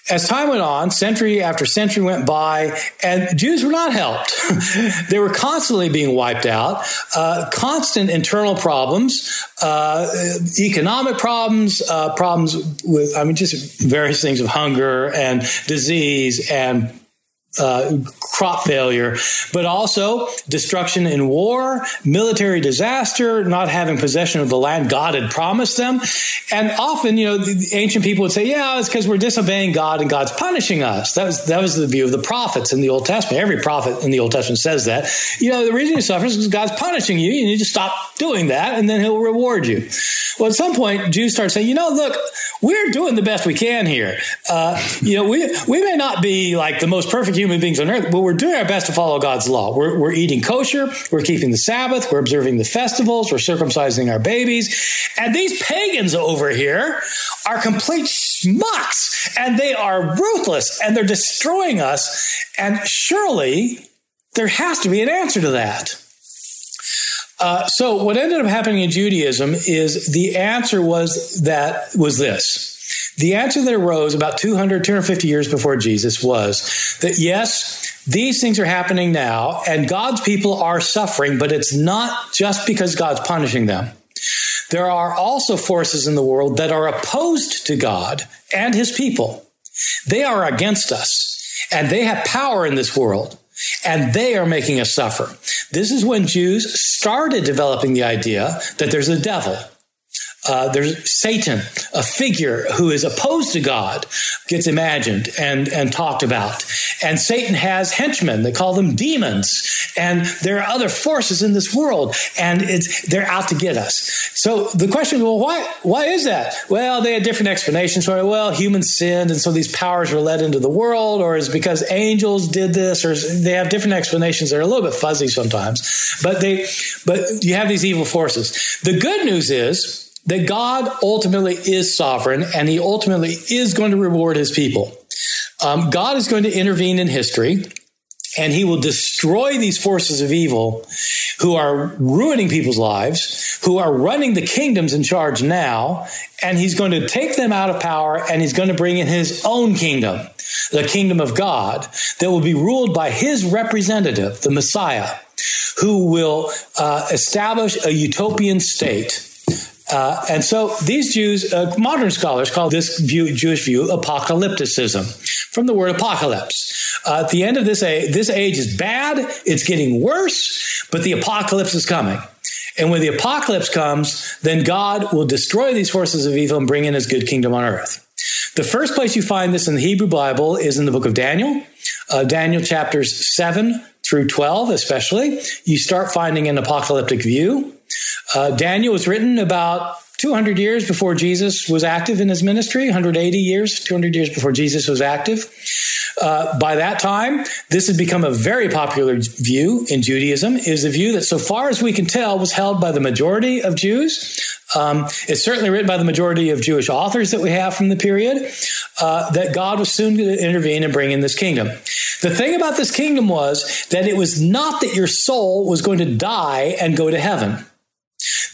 as time went on, century after century went by, and Jews were not helped. they were constantly being wiped out, uh, constant internal problems, uh, economic problems, uh, problems with, I mean, just various things of hunger and disease and uh, crop failure, but also destruction in war, military disaster, not having possession of the land God had promised them. And often, you know, the ancient people would say, yeah, it's because we're disobeying God and God's punishing us. That was, that was the view of the prophets in the Old Testament. Every prophet in the Old Testament says that. You know, the reason you suffer is because God's punishing you. You need to stop doing that and then he'll reward you. Well, at some point, Jews start saying, you know, look, we're doing the best we can here. Uh, you know, we, we may not be like the most perfect human beings on earth, but we're doing our best to follow God's law. We're, we're eating kosher, we're keeping the Sabbath, we're observing the festivals, we're circumcising our babies. And these pagans over here are complete schmucks and they are ruthless and they're destroying us. And surely there has to be an answer to that. Uh, so what ended up happening in Judaism is the answer was that was this. The answer that arose about 200, 250 years before Jesus was that yes, these things are happening now and God's people are suffering, but it's not just because God's punishing them. There are also forces in the world that are opposed to God and his people. They are against us and they have power in this world and they are making us suffer. This is when Jews started developing the idea that there's a devil uh, there's Satan, a figure who is opposed to God, gets imagined and, and talked about. And Satan has henchmen. They call them demons. And there are other forces in this world, and it's, they're out to get us. So the question, well, why, why is that? Well, they had different explanations for it. Well, humans sinned, and so these powers were led into the world, or is because angels did this, or they have different explanations. They're a little bit fuzzy sometimes, but they, but you have these evil forces. The good news is, that God ultimately is sovereign and he ultimately is going to reward his people. Um, God is going to intervene in history and he will destroy these forces of evil who are ruining people's lives, who are running the kingdoms in charge now, and he's going to take them out of power and he's going to bring in his own kingdom, the kingdom of God, that will be ruled by his representative, the Messiah, who will uh, establish a utopian state uh, and so these Jews, uh, modern scholars call this view, Jewish view apocalypticism from the word apocalypse. Uh, at the end of this age, this age is bad. It's getting worse, but the apocalypse is coming. And when the apocalypse comes, then God will destroy these forces of evil and bring in his good kingdom on earth. The first place you find this in the Hebrew Bible is in the book of Daniel, uh, Daniel chapters 7 through 12, especially. You start finding an apocalyptic view. Uh, Daniel was written about 200 years before Jesus was active in his ministry, 180 years, 200 years before Jesus was active. Uh, by that time, this had become a very popular view in Judaism. is a view that, so far as we can tell, was held by the majority of Jews. Um, it's certainly written by the majority of Jewish authors that we have from the period uh, that God was soon going to intervene and bring in this kingdom. The thing about this kingdom was that it was not that your soul was going to die and go to heaven.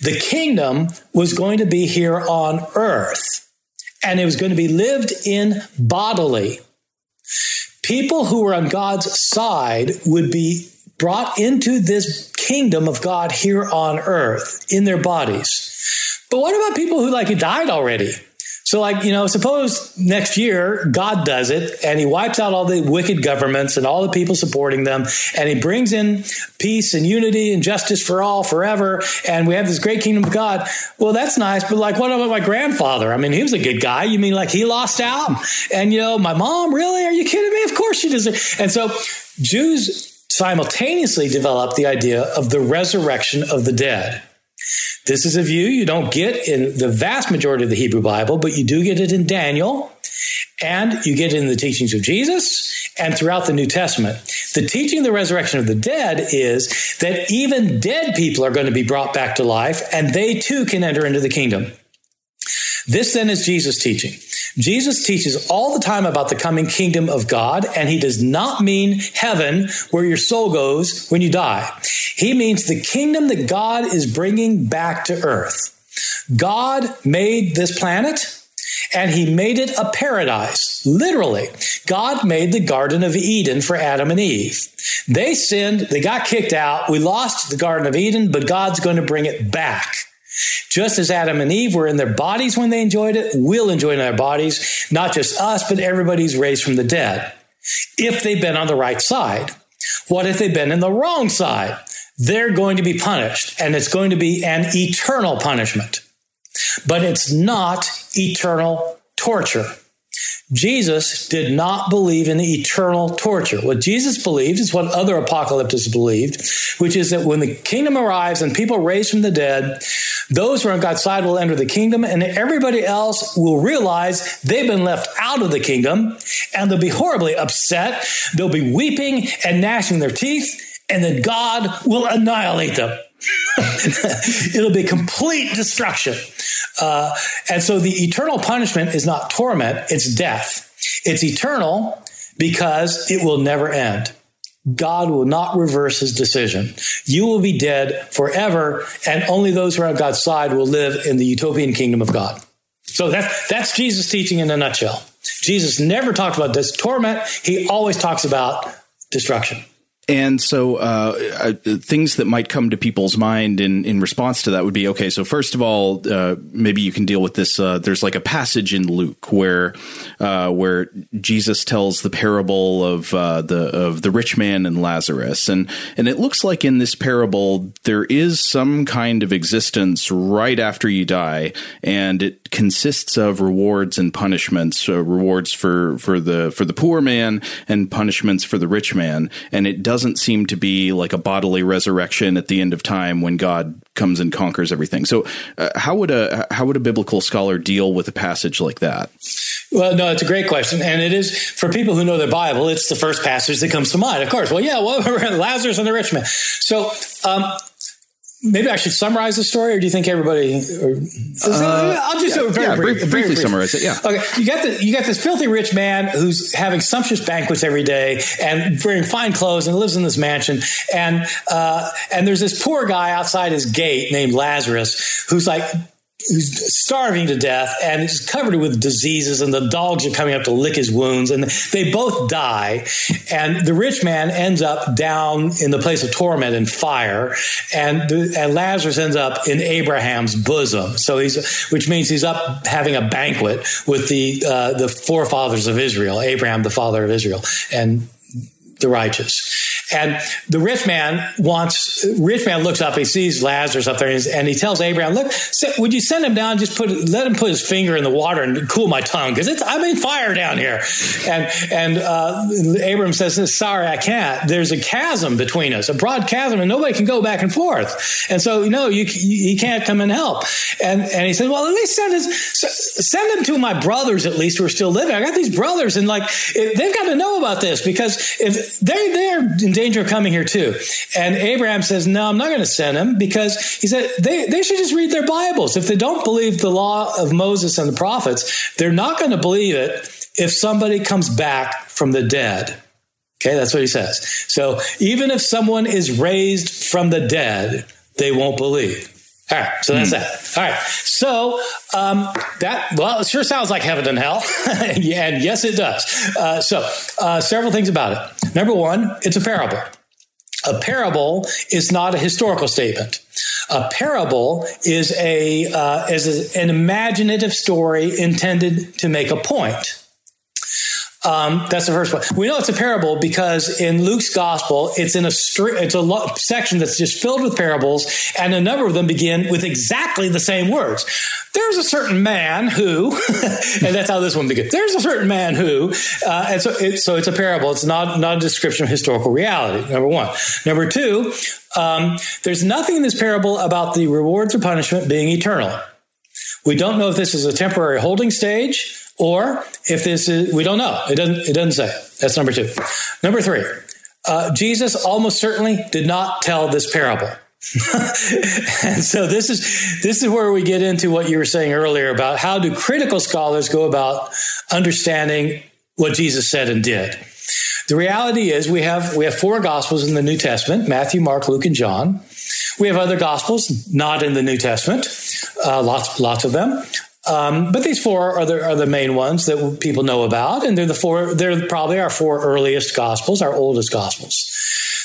The kingdom was going to be here on earth and it was going to be lived in bodily. People who were on God's side would be brought into this kingdom of God here on earth in their bodies. But what about people who like died already? So, like, you know, suppose next year God does it and he wipes out all the wicked governments and all the people supporting them and he brings in peace and unity and justice for all forever. And we have this great kingdom of God. Well, that's nice. But, like, what about my grandfather? I mean, he was a good guy. You mean like he lost out? And, you know, my mom, really? Are you kidding me? Of course she does. And so Jews simultaneously developed the idea of the resurrection of the dead. This is a view you don't get in the vast majority of the Hebrew Bible, but you do get it in Daniel, and you get it in the teachings of Jesus and throughout the New Testament. The teaching of the resurrection of the dead is that even dead people are going to be brought back to life, and they too can enter into the kingdom. This then is Jesus' teaching. Jesus teaches all the time about the coming kingdom of God, and he does not mean heaven where your soul goes when you die. He means the kingdom that God is bringing back to earth. God made this planet and he made it a paradise. Literally, God made the Garden of Eden for Adam and Eve. They sinned, they got kicked out, we lost the Garden of Eden, but God's going to bring it back. Just as Adam and Eve were in their bodies when they enjoyed it, we'll enjoy it in our bodies, not just us, but everybody's raised from the dead. If they've been on the right side. What if they've been in the wrong side? They're going to be punished, and it's going to be an eternal punishment. But it's not eternal torture. Jesus did not believe in eternal torture. What Jesus believed is what other apocalyptists believed, which is that when the kingdom arrives and people raised from the dead, those who are on God's side will enter the kingdom, and everybody else will realize they've been left out of the kingdom, and they'll be horribly upset. They'll be weeping and gnashing their teeth, and then God will annihilate them. It'll be complete destruction. Uh, and so the eternal punishment is not torment, it's death. It's eternal because it will never end. God will not reverse his decision. You will be dead forever, and only those who are on God's side will live in the utopian kingdom of God. So that's, that's Jesus' teaching in a nutshell. Jesus never talked about this torment. He always talks about destruction. And so, uh, uh, things that might come to people's mind in, in response to that would be okay. So, first of all, uh, maybe you can deal with this. Uh, there's like a passage in Luke where uh, where Jesus tells the parable of uh, the of the rich man and Lazarus, and and it looks like in this parable there is some kind of existence right after you die, and it consists of rewards and punishments. rewards for for the for the poor man and punishments for the rich man, and it does doesn't seem to be like a bodily resurrection at the end of time when God comes and conquers everything. So, uh, how would a how would a biblical scholar deal with a passage like that? Well, no, it's a great question, and it is for people who know their Bible. It's the first passage that comes to mind. Of course, well, yeah, well, Lazarus and the rich man. So, um, Maybe I should summarize the story, or do you think everybody? Or, uh, I'll just yeah, very, yeah, brief, briefly very brief. summarize it. Yeah. Okay. You got the you got this filthy rich man who's having sumptuous banquets every day and wearing fine clothes and lives in this mansion. And uh, and there's this poor guy outside his gate named Lazarus who's like who's starving to death and is covered with diseases and the dogs are coming up to lick his wounds and they both die. And the rich man ends up down in the place of torment and fire and, the, and lazarus ends up in abraham's bosom. So he's which means he's up having a banquet with the uh, the forefathers of israel abraham the father of israel and the righteous and the rich man wants, rich man looks up, he sees Lazarus up there and he tells Abraham, look, would you send him down, just put, let him put his finger in the water and cool my tongue? Cause it's, I'm in fire down here. And, and, uh, Abraham says, sorry, I can't. There's a chasm between us, a broad chasm and nobody can go back and forth. And so, no, you, he can't come and help. And, and he said, well, at least send his, send him to my brothers at least who are still living. I got these brothers and like, they've got to know about this because if they, they're in danger of coming here too. And Abraham says, No, I'm not going to send him because he said they, they should just read their Bibles. If they don't believe the law of Moses and the prophets, they're not going to believe it if somebody comes back from the dead. Okay, that's what he says. So even if someone is raised from the dead, they won't believe. All right, so that's mm. that. All right, so um, that well, it sure sounds like heaven and hell, and yes, it does. Uh, so, uh, several things about it. Number one, it's a parable. A parable is not a historical statement. A parable is a uh, is an imaginative story intended to make a point. Um, that's the first one. We know it's a parable because in Luke's gospel, it's in a stri- it's a lo- section that's just filled with parables, and a number of them begin with exactly the same words. There's a certain man who, and that's how this one begins. There's a certain man who, uh, and so it, so it's a parable. It's not not a description of historical reality. Number one. Number two. Um, there's nothing in this parable about the rewards or punishment being eternal. We don't know if this is a temporary holding stage or if this is, we don't know. It doesn't, it doesn't say. That's number two. Number three, uh, Jesus almost certainly did not tell this parable. and so this is this is where we get into what you were saying earlier about how do critical scholars go about understanding what Jesus said and did. The reality is we have we have four gospels in the New Testament: Matthew, Mark, Luke, and John. We have other gospels not in the New Testament, uh, lots lots of them. Um, but these four are the, are the main ones that people know about, and they're the four. They're probably our four earliest gospels, our oldest gospels.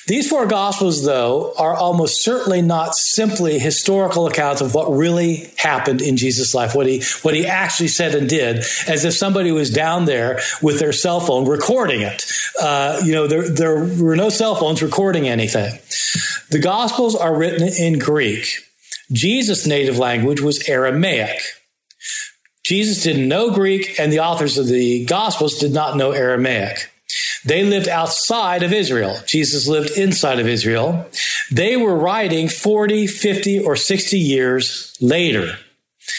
These four gospels, though, are almost certainly not simply historical accounts of what really happened in Jesus' life, what he what he actually said and did, as if somebody was down there with their cell phone recording it. Uh, you know, there there were no cell phones recording anything. The gospels are written in Greek. Jesus' native language was Aramaic. Jesus didn't know Greek, and the authors of the Gospels did not know Aramaic. They lived outside of Israel. Jesus lived inside of Israel. They were writing 40, 50, or 60 years later.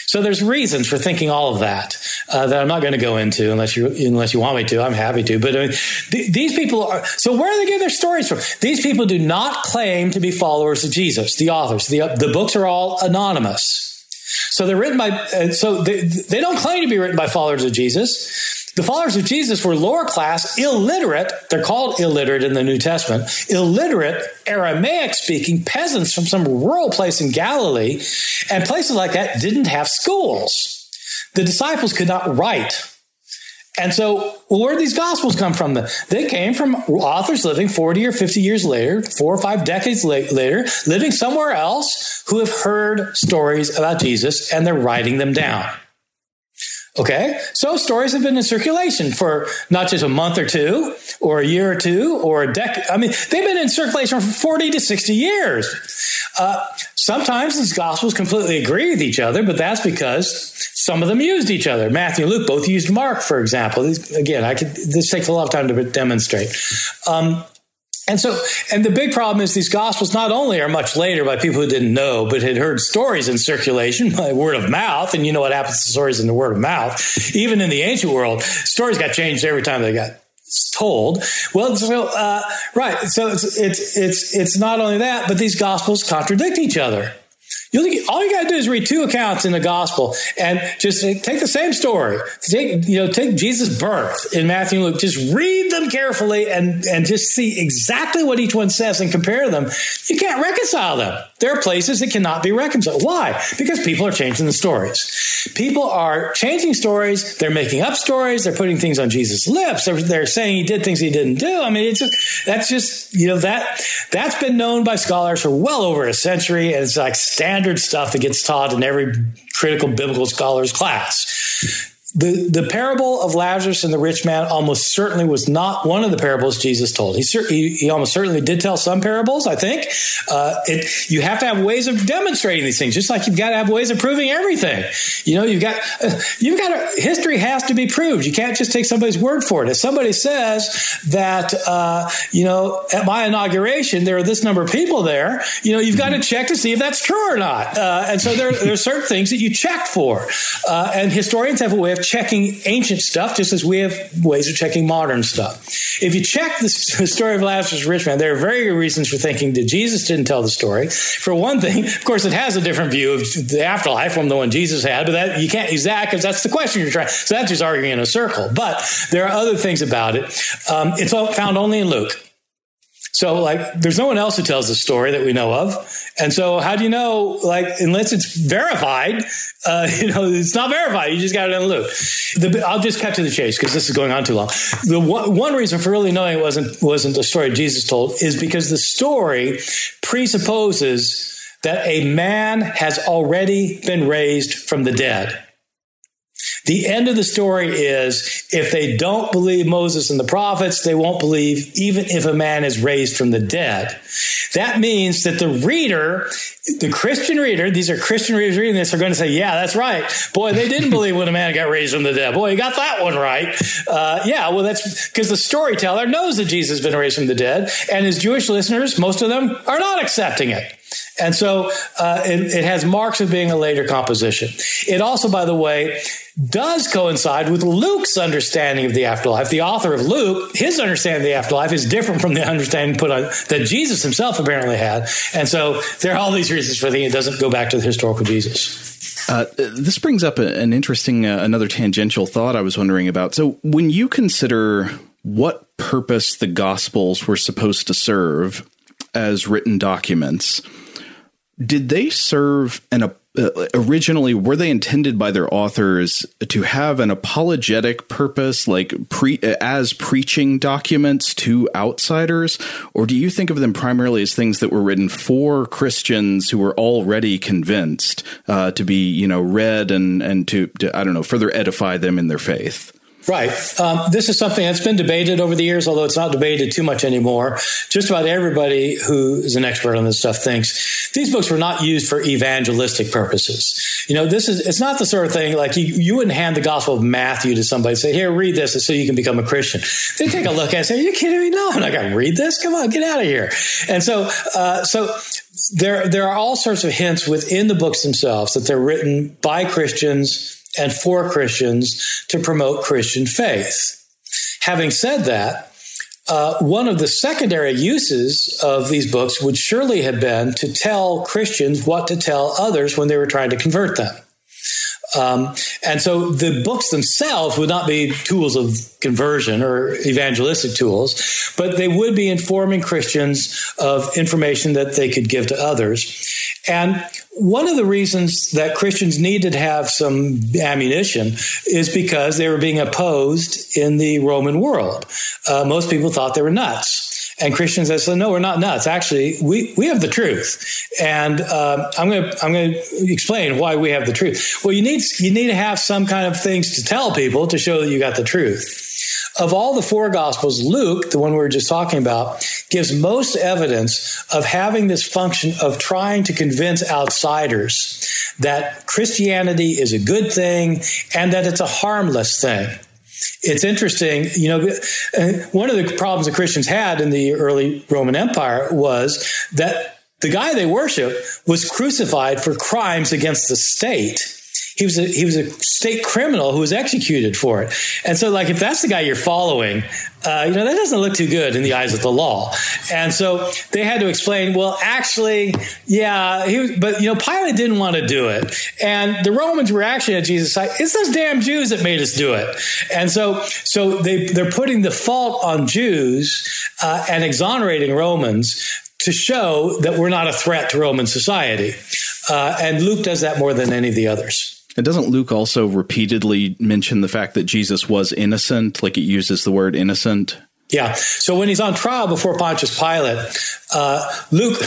So there's reasons for thinking all of that uh, that I'm not going to go into unless you unless you want me to. I'm happy to. But I mean, th- these people are. So where do they get their stories from? These people do not claim to be followers of Jesus. The authors, the the books are all anonymous. So they're written by, uh, so they, they don't claim to be written by followers of Jesus. The followers of Jesus were lower class, illiterate. They're called illiterate in the New Testament. Illiterate, Aramaic speaking peasants from some rural place in Galilee. And places like that didn't have schools. The disciples could not write. And so, where these gospels come from? They came from authors living 40 or 50 years later, four or five decades later, living somewhere else who have heard stories about Jesus and they're writing them down. Okay. So stories have been in circulation for not just a month or two or a year or two or a decade. I mean, they've been in circulation for 40 to 60 years. Uh, sometimes these gospels completely agree with each other, but that's because some of them used each other. Matthew and Luke both used Mark, for example. again, I could, this takes a lot of time to demonstrate. Um, and so, and the big problem is these gospels not only are much later by people who didn't know, but had heard stories in circulation by word of mouth. And you know what happens to stories in the word of mouth. Even in the ancient world, stories got changed every time they got told. Well, so, uh, right. So it's, it's, it's, it's not only that, but these gospels contradict each other. You, all you got to do is read two accounts in the gospel and just take the same story. Take, you know, take Jesus' birth in Matthew and Luke. Just read them carefully and, and just see exactly what each one says and compare them. You can't reconcile them. There are places that cannot be reconciled. Why? Because people are changing the stories. People are changing stories. They're making up stories. They're putting things on Jesus' lips. They're, they're saying he did things he didn't do. I mean, it's just, that's just, you know, that, that's been known by scholars for well over a century. And it's like standard standard stuff that gets taught in every critical biblical scholars class the, the parable of Lazarus and the rich man almost certainly was not one of the parables Jesus told. He, he, he almost certainly did tell some parables, I think. Uh, it, you have to have ways of demonstrating these things, just like you've got to have ways of proving everything. You know, you've got, uh, you've got to, history has to be proved. You can't just take somebody's word for it. If somebody says that, uh, you know, at my inauguration, there are this number of people there, you know, you've got to check to see if that's true or not. Uh, and so there, there, are certain things that you check for. Uh, and historians have a way of checking ancient stuff just as we have ways of checking modern stuff. If you check the story of Lazarus rich man, there are very good reasons for thinking that Jesus didn't tell the story. For one thing, of course, it has a different view of the afterlife from the one Jesus had, but that you can't use that because that's the question you're trying. So that's just arguing in a circle. But there are other things about it. Um, it's found only in Luke. So, like, there's no one else who tells the story that we know of. And so, how do you know, like, unless it's verified, uh, you know, it's not verified. You just got it in the Luke. The, I'll just cut to the chase because this is going on too long. The one, one reason for really knowing it wasn't, wasn't the story Jesus told is because the story presupposes that a man has already been raised from the dead. The end of the story is if they don't believe Moses and the prophets, they won't believe even if a man is raised from the dead. That means that the reader, the Christian reader, these are Christian readers reading this, are going to say, yeah, that's right. Boy, they didn't believe when a man got raised from the dead. Boy, you got that one right. Uh, yeah, well, that's because the storyteller knows that Jesus has been raised from the dead, and his Jewish listeners, most of them, are not accepting it. And so uh, it, it, has marks of being a later composition. It also, by the way, does coincide with Luke's understanding of the afterlife. The author of Luke, his understanding of the afterlife is different from the understanding put on that Jesus himself apparently had. And so there are all these reasons for thinking it doesn't go back to the historical Jesus. Uh, this brings up an interesting, uh, another tangential thought I was wondering about. So when you consider what purpose the Gospels were supposed to serve as written documents, did they serve an uh, originally were they intended by their authors to have an apologetic purpose like pre as preaching documents to outsiders? Or do you think of them primarily as things that were written for Christians who were already convinced uh, to be you know read and and to, to I don't know further edify them in their faith Right. Um, this is something that's been debated over the years, although it's not debated too much anymore. Just about everybody who is an expert on this stuff thinks these books were not used for evangelistic purposes. You know, this is, it's not the sort of thing like you, you wouldn't hand the Gospel of Matthew to somebody and say, here, read this so you can become a Christian. They take a look at it and say, are you kidding me? No, I'm not going to read this. Come on, get out of here. And so, uh, so there, there are all sorts of hints within the books themselves that they're written by Christians and for Christians to promote Christian faith. Having said that, uh, one of the secondary uses of these books would surely have been to tell Christians what to tell others when they were trying to convert them. Um, and so the books themselves would not be tools of conversion or evangelistic tools, but they would be informing Christians of information that they could give to others. And one of the reasons that Christians needed to have some ammunition is because they were being opposed in the Roman world. Uh, most people thought they were nuts. And Christians said, no, we're not nuts. Actually, we, we have the truth. And uh, I'm going to I'm going to explain why we have the truth. Well, you need you need to have some kind of things to tell people to show that you got the truth. Of all the four gospels, Luke, the one we were just talking about, gives most evidence of having this function of trying to convince outsiders that Christianity is a good thing and that it's a harmless thing. It's interesting, you know, uh, one of the problems the Christians had in the early Roman Empire was that the guy they worship was crucified for crimes against the state he was a, he was a state criminal who was executed for it. And so, like, if that's the guy you're following, uh, you know, that doesn't look too good in the eyes of the law. And so they had to explain, well, actually, yeah, he was, but, you know, Pilate didn't want to do it. And the Romans were actually at Jesus' side. It's those damn Jews that made us do it. And so, so they, they're putting the fault on Jews uh, and exonerating Romans to show that we're not a threat to Roman society. Uh, and Luke does that more than any of the others. And doesn't Luke also repeatedly mention the fact that Jesus was innocent? Like it uses the word innocent. Yeah. So when he's on trial before Pontius Pilate, uh, Luke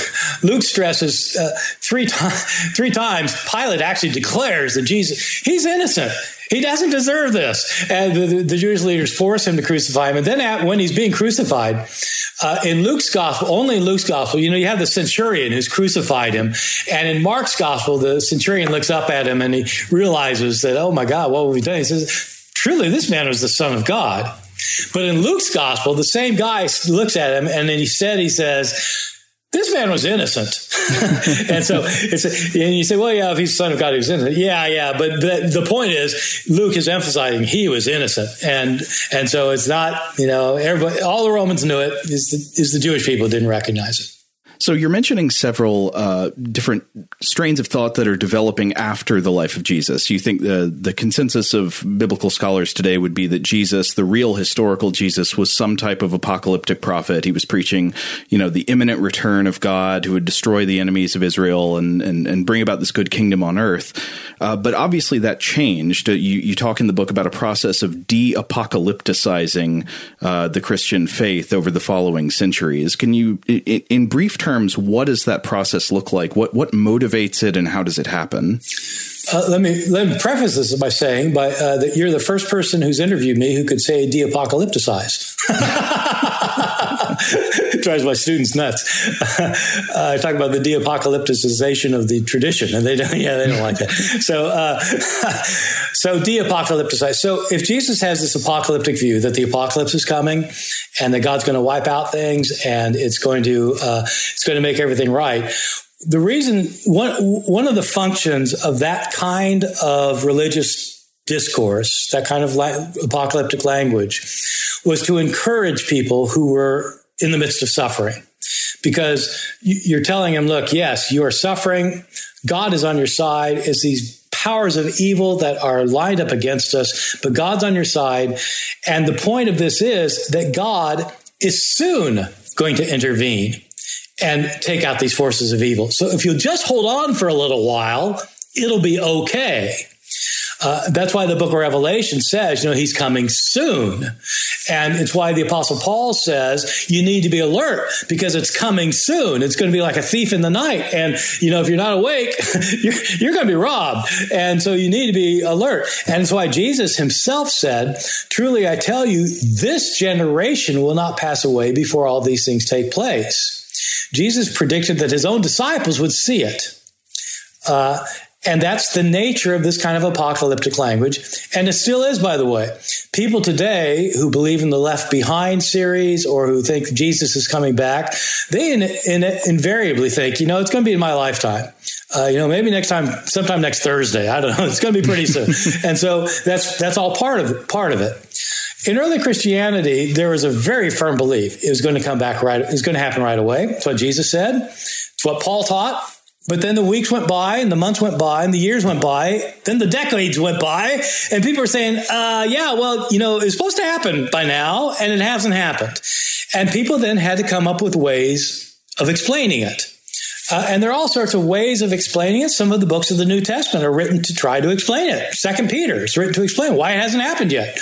Luke stresses uh, three times three times. Pilate actually declares that Jesus he's innocent. He doesn't deserve this. And the, the, Jewish leaders force him to crucify him. And then at, when he's being crucified, uh, in Luke's gospel, only in Luke's gospel, you know, you have the centurion who's crucified him. And in Mark's gospel, the centurion looks up at him and he realizes that, oh my God, what have we done? He says, truly, this man was the son of God. But in Luke's gospel, the same guy looks at him and then he said, he says, this man was innocent. and so it's, and you say, well, yeah, if he's the son of God, he was innocent. Yeah, yeah. But the, the point is, Luke is emphasizing he was innocent. And, and so it's not, you know, everybody, all the Romans knew it is the, is the Jewish people didn't recognize it. So you're mentioning several uh, different strains of thought that are developing after the life of Jesus. You think the the consensus of biblical scholars today would be that Jesus, the real historical Jesus, was some type of apocalyptic prophet. He was preaching, you know, the imminent return of God who would destroy the enemies of Israel and and, and bring about this good kingdom on earth. Uh, but obviously that changed. Uh, you, you talk in the book about a process of de-apocalypticizing uh, the Christian faith over the following centuries. Can you, in, in brief terms, what does that process look like? What what motivates it, and how does it happen? Uh, let me let me preface this by saying by, uh, that you're the first person who's interviewed me who could say de-apocalypticize. drives my students nuts. uh, I talk about the de-apocalypticization of the tradition, and they don't. Yeah, they don't like that. So, uh, so de-apocalypticize. So, if Jesus has this apocalyptic view that the apocalypse is coming, and that God's going to wipe out things, and it's going to uh, it's going to make everything right, the reason one one of the functions of that kind of religious discourse, that kind of la- apocalyptic language, was to encourage people who were in the midst of suffering, because you're telling them, "Look, yes, you are suffering. God is on your side." It's these powers of evil that are lined up against us, but God's on your side, and the point of this is that God is soon going to intervene and take out these forces of evil. So if you just hold on for a little while, it'll be okay. Uh, that's why the book of Revelation says, you know, he's coming soon. And it's why the apostle Paul says you need to be alert because it's coming soon. It's going to be like a thief in the night. And, you know, if you're not awake, you're, you're going to be robbed. And so you need to be alert. And it's why Jesus himself said, truly, I tell you, this generation will not pass away before all these things take place. Jesus predicted that his own disciples would see it. Uh, and that's the nature of this kind of apocalyptic language. And it still is, by the way. People today who believe in the Left Behind series or who think Jesus is coming back, they in, in, invariably think, you know, it's going to be in my lifetime. Uh, you know, maybe next time, sometime next Thursday. I don't know. It's going to be pretty soon. and so that's that's all part of it, part of it. In early Christianity, there was a very firm belief it was going to come back right, it was going to happen right away. It's what Jesus said. It's what Paul taught. But then the weeks went by and the months went by and the years went by. Then the decades went by and people were saying, uh, yeah, well, you know, it's supposed to happen by now and it hasn't happened. And people then had to come up with ways of explaining it. Uh, and there are all sorts of ways of explaining it. Some of the books of the New Testament are written to try to explain it. Second Peter is written to explain why it hasn't happened yet.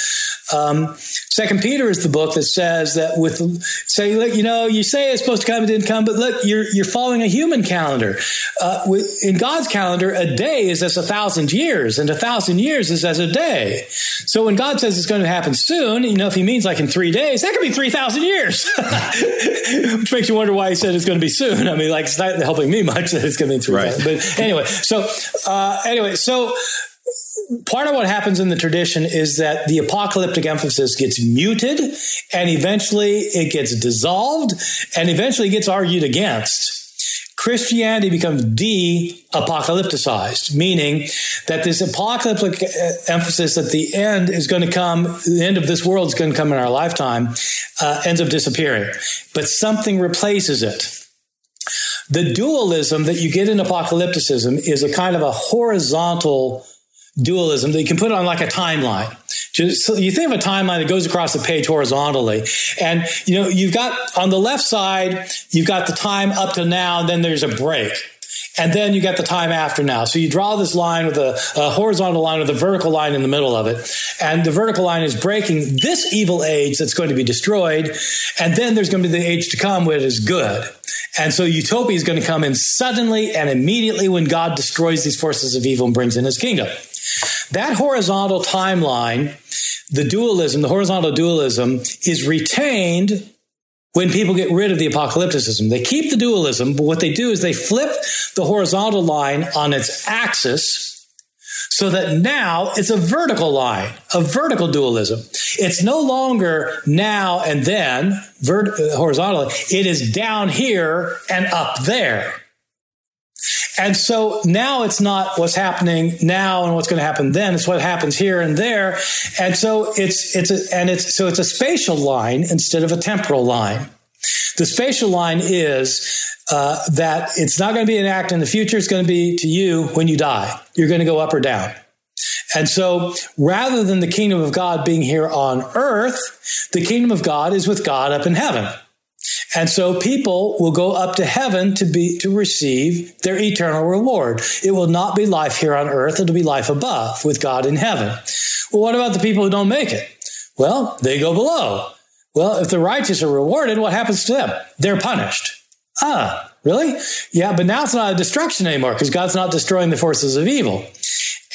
Um, Second Peter is the book that says that with say, look, you know, you say it's supposed to come, it didn't come, but look, you're you're following a human calendar. Uh, with, in God's calendar, a day is as a thousand years, and a thousand years is as a day. So when God says it's going to happen soon, you know, if He means like in three days, that could be three thousand years, which makes you wonder why He said it's going to be soon. I mean, like it's not helping me much that it's going to be three. Right. But anyway, so uh, anyway, so part of what happens in the tradition is that the apocalyptic emphasis gets muted and eventually it gets dissolved and eventually gets argued against. Christianity becomes de apocalypticized, meaning that this apocalyptic uh, emphasis at the end is going to come, the end of this world is going to come in our lifetime, uh, ends up disappearing. But something replaces it. The dualism that you get in apocalypticism is a kind of a horizontal dualism that you can put on like a timeline. Just, so you think of a timeline that goes across the page horizontally. And, you know, you've got on the left side, you've got the time up to now, and then there's a break. And then you get the time after now. So you draw this line with a, a, horizontal line with a vertical line in the middle of it. And the vertical line is breaking this evil age that's going to be destroyed. And then there's going to be the age to come where it is good. And so utopia is going to come in suddenly and immediately when God destroys these forces of evil and brings in his kingdom. That horizontal timeline, the dualism, the horizontal dualism is retained when people get rid of the apocalypticism. They keep the dualism, but what they do is they flip the horizontal line on its axis so that now it's a vertical line, a vertical dualism. It's no longer now and then vert- uh, horizontally. It is down here and up there. And so now it's not what's happening now and what's going to happen then. It's what happens here and there. And so it's, it's a, and it's, so it's a spatial line instead of a temporal line. The spatial line is uh, that it's not going to be an act in the future. It's going to be to you when you die. You're going to go up or down. And so rather than the kingdom of God being here on earth, the kingdom of God is with God up in heaven. And so people will go up to heaven to be to receive their eternal reward. It will not be life here on earth, it'll be life above with God in heaven. Well, what about the people who don't make it? Well, they go below. Well, if the righteous are rewarded, what happens to them? They're punished. Ah, really? Yeah, but now it's not a destruction anymore because God's not destroying the forces of evil.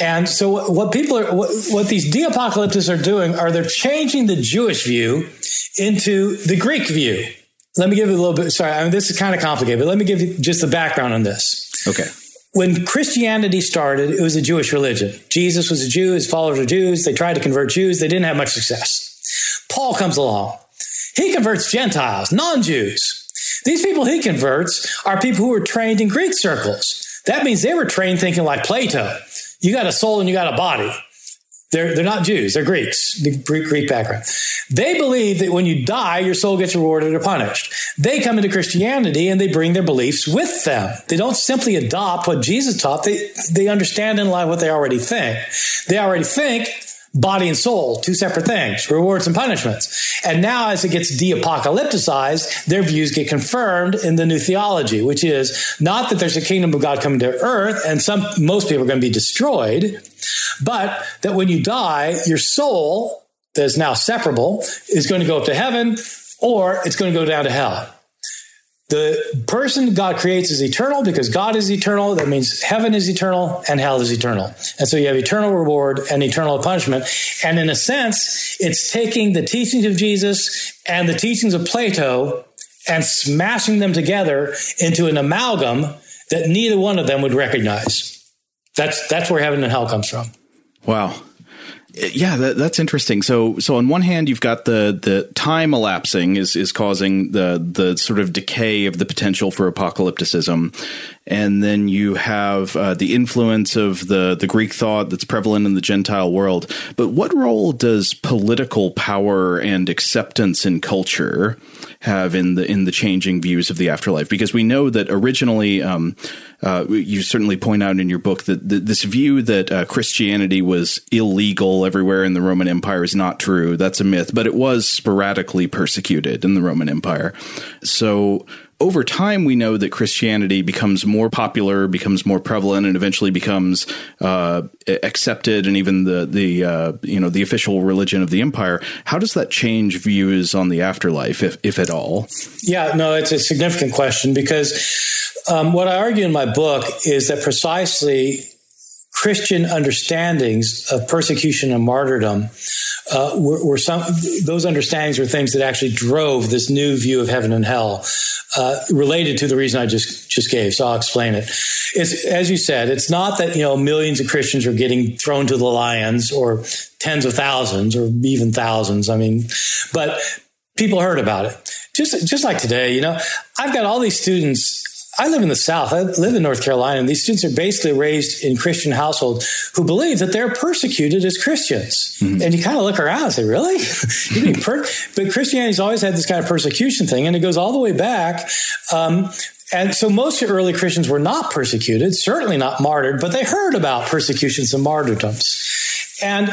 And so, what people are, what, what these de-apocalyptists are doing are they're changing the Jewish view into the Greek view. Let me give you a little bit. Sorry, I mean, this is kind of complicated, but let me give you just the background on this. Okay. When Christianity started, it was a Jewish religion. Jesus was a Jew, his followers were Jews. They tried to convert Jews, they didn't have much success. Paul comes along. He converts Gentiles, non Jews. These people he converts are people who were trained in Greek circles. That means they were trained thinking like Plato. You got a soul and you got a body. They're, they're not Jews, they're Greeks, the Greek, Greek background. They believe that when you die, your soul gets rewarded or punished. They come into Christianity and they bring their beliefs with them. They don't simply adopt what Jesus taught, they, they understand in life what they already think. They already think body and soul, two separate things, rewards and punishments. And now, as it gets de apocalypticized, their views get confirmed in the new theology, which is not that there's a kingdom of God coming to earth and some, most people are going to be destroyed, but that when you die, your soul that is now separable is going to go up to heaven or it's going to go down to hell. The person God creates is eternal because God is eternal. That means heaven is eternal and hell is eternal. And so you have eternal reward and eternal punishment. And in a sense, it's taking the teachings of Jesus and the teachings of Plato and smashing them together into an amalgam that neither one of them would recognize. That's, that's where heaven and hell comes from. Wow. Yeah, that, that's interesting. So, so on one hand, you've got the the time elapsing is is causing the the sort of decay of the potential for apocalypticism, and then you have uh, the influence of the the Greek thought that's prevalent in the Gentile world. But what role does political power and acceptance in culture have in the in the changing views of the afterlife? Because we know that originally. Um, uh, you certainly point out in your book that th- this view that uh, Christianity was illegal everywhere in the Roman Empire is not true. That's a myth, but it was sporadically persecuted in the Roman Empire. So over time, we know that Christianity becomes more popular, becomes more prevalent, and eventually becomes uh, accepted, and even the the uh, you know the official religion of the empire. How does that change views on the afterlife, if if at all? Yeah, no, it's a significant question because um, what I argue in my book is that precisely Christian understandings of persecution and martyrdom uh, were, were, some those understandings were things that actually drove this new view of heaven and hell, uh, related to the reason I just just gave. So I'll explain it. It's as you said, it's not that you know millions of Christians are getting thrown to the lions or tens of thousands or even thousands. I mean, but people heard about it. Just just like today, you know, I've got all these students I live in the South. I live in North Carolina, and these students are basically raised in Christian households who believe that they're persecuted as Christians. Mm-hmm. And you kind of look around and say, really? per-? But Christianity's always had this kind of persecution thing, and it goes all the way back. Um, and so most early Christians were not persecuted, certainly not martyred, but they heard about persecutions and martyrdoms. And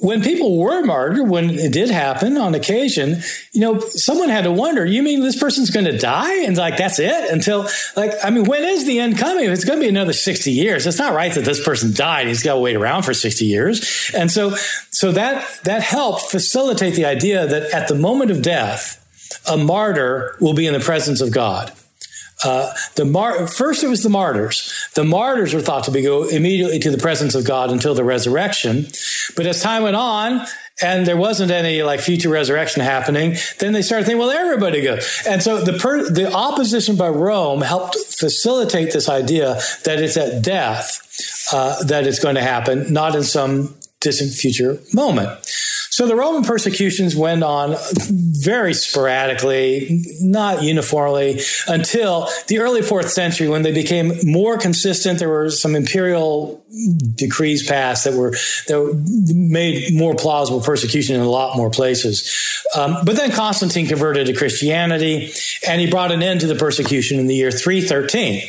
when people were martyred, when it did happen on occasion, you know, someone had to wonder, you mean this person's going to die? And like, that's it until like, I mean, when is the end coming? It's going to be another 60 years. It's not right that this person died. He's got to wait around for 60 years. And so, so that, that helped facilitate the idea that at the moment of death, a martyr will be in the presence of God. Uh, the mar- first, it was the martyrs. The martyrs were thought to be go immediately to the presence of God until the resurrection. But as time went on, and there wasn't any like future resurrection happening, then they started thinking, well, everybody goes. And so the per- the opposition by Rome helped facilitate this idea that it's at death uh, that it's going to happen, not in some distant future moment. So the Roman persecutions went on very sporadically, not uniformly, until the early fourth century when they became more consistent. There were some imperial decrees passed that were that made more plausible persecution in a lot more places. Um, but then Constantine converted to Christianity, and he brought an end to the persecution in the year 313.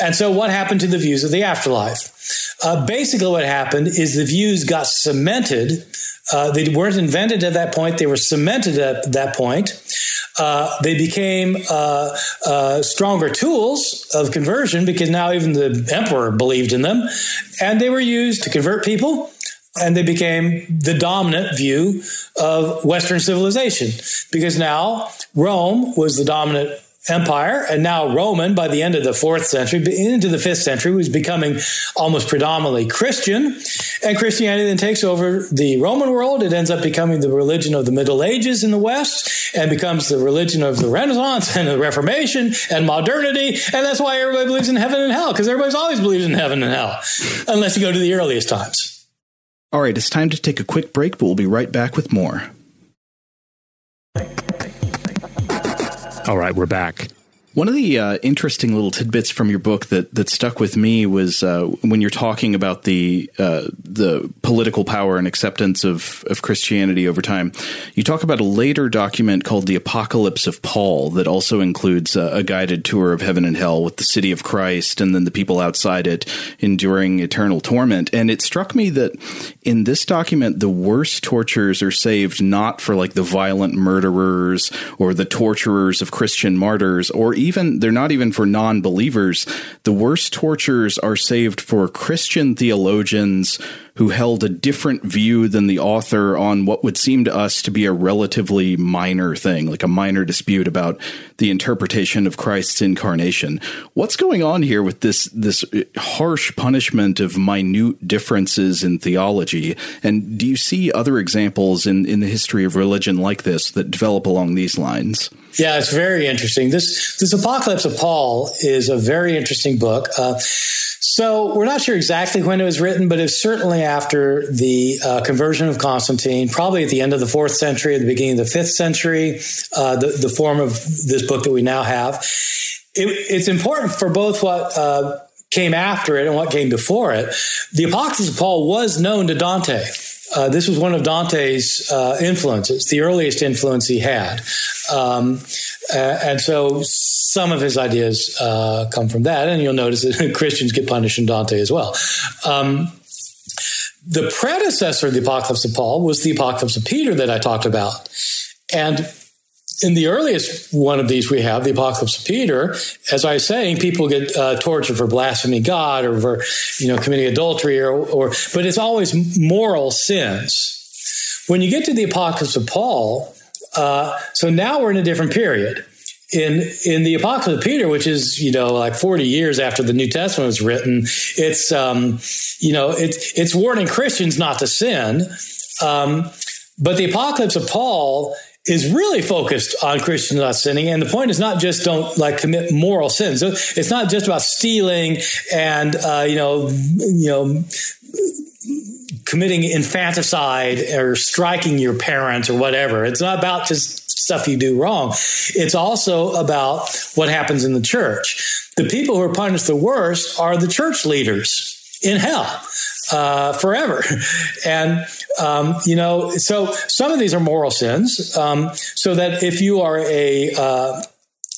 And so, what happened to the views of the afterlife? Uh, basically, what happened is the views got cemented uh, they weren't invented at that point; they were cemented at that point. uh, they became uh, uh, stronger tools of conversion because now even the emperor believed in them, and they were used to convert people and they became the dominant view of Western civilization because now Rome was the dominant empire, and now Roman by the end of the fourth century, into the fifth century, was becoming almost predominantly Christian. And Christianity then takes over the Roman world. It ends up becoming the religion of the Middle Ages in the West and becomes the religion of the Renaissance and the Reformation and modernity. And that's why everybody believes in heaven and hell, because everybody's always believed in heaven and hell, unless you go to the earliest times. All right, it's time to take a quick break, but we'll be right back with more. All right, we're back. One of the uh, interesting little tidbits from your book that, that stuck with me was uh, when you're talking about the uh, the political power and acceptance of, of Christianity over time. You talk about a later document called the Apocalypse of Paul that also includes a guided tour of heaven and hell with the city of Christ and then the people outside it enduring eternal torment. And it struck me that in this document, the worst tortures are saved not for like the violent murderers or the torturers of Christian martyrs or even they're not even for non-believers. The worst tortures are saved for Christian theologians who held a different view than the author on what would seem to us to be a relatively minor thing, like a minor dispute about the interpretation of Christ's incarnation. What's going on here with this this harsh punishment of minute differences in theology? And do you see other examples in, in the history of religion like this that develop along these lines? Yeah, it's very interesting. This this Apocalypse of Paul is a very interesting book. Uh, so we're not sure exactly when it was written, but it's certainly after the uh, conversion of Constantine, probably at the end of the fourth century, at the beginning of the fifth century, uh, the, the form of this book that we now have. It, it's important for both what uh, came after it and what came before it. The Apocalypse of Paul was known to Dante. Uh, this was one of Dante's uh, influences, the earliest influence he had. Um, uh, and so some of his ideas uh, come from that. And you'll notice that Christians get punished in Dante as well. Um, the predecessor of the Apocalypse of Paul was the Apocalypse of Peter that I talked about. And in the earliest one of these we have, the Apocalypse of Peter, as I was saying, people get uh, tortured for blaspheming God or for, you know, committing adultery or, or, but it's always moral sins. When you get to the Apocalypse of Paul, uh, so now we're in a different period. In in the Apocalypse of Peter, which is you know like forty years after the New Testament was written, it's um, you know it's it's warning Christians not to sin. Um, but the Apocalypse of Paul is really focused on Christians not sinning. And the point is not just don't like commit moral sins. It's not just about stealing and, uh, you know, you know, committing infanticide or striking your parents or whatever. It's not about just stuff you do wrong. It's also about what happens in the church. The people who are punished the worst are the church leaders in hell uh, forever. And, um, you know, so some of these are moral sins. Um, so that if you are a, uh,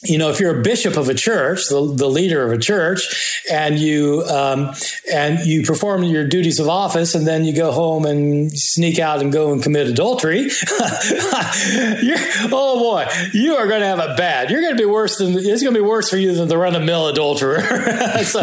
you know, if you're a bishop of a church, the, the leader of a church, and you um, and you perform your duties of office, and then you go home and sneak out and go and commit adultery, oh boy, you are going to have it bad. You're going to be worse than it's going to be worse for you than the run of mill adulterer. so,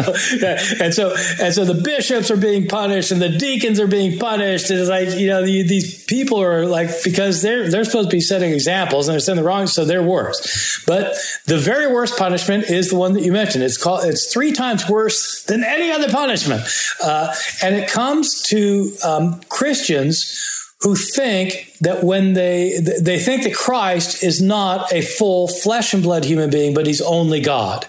and so and so the bishops are being punished, and the deacons are being punished. It's like you know the, these people are like because they're they're supposed to be setting examples, and they're setting the wrong, so they're worse. But the very worst punishment is the one that you mentioned. It's called. It's three times worse than any other punishment, uh, and it comes to um, Christians who think that when they they think that Christ is not a full flesh and blood human being, but he's only God.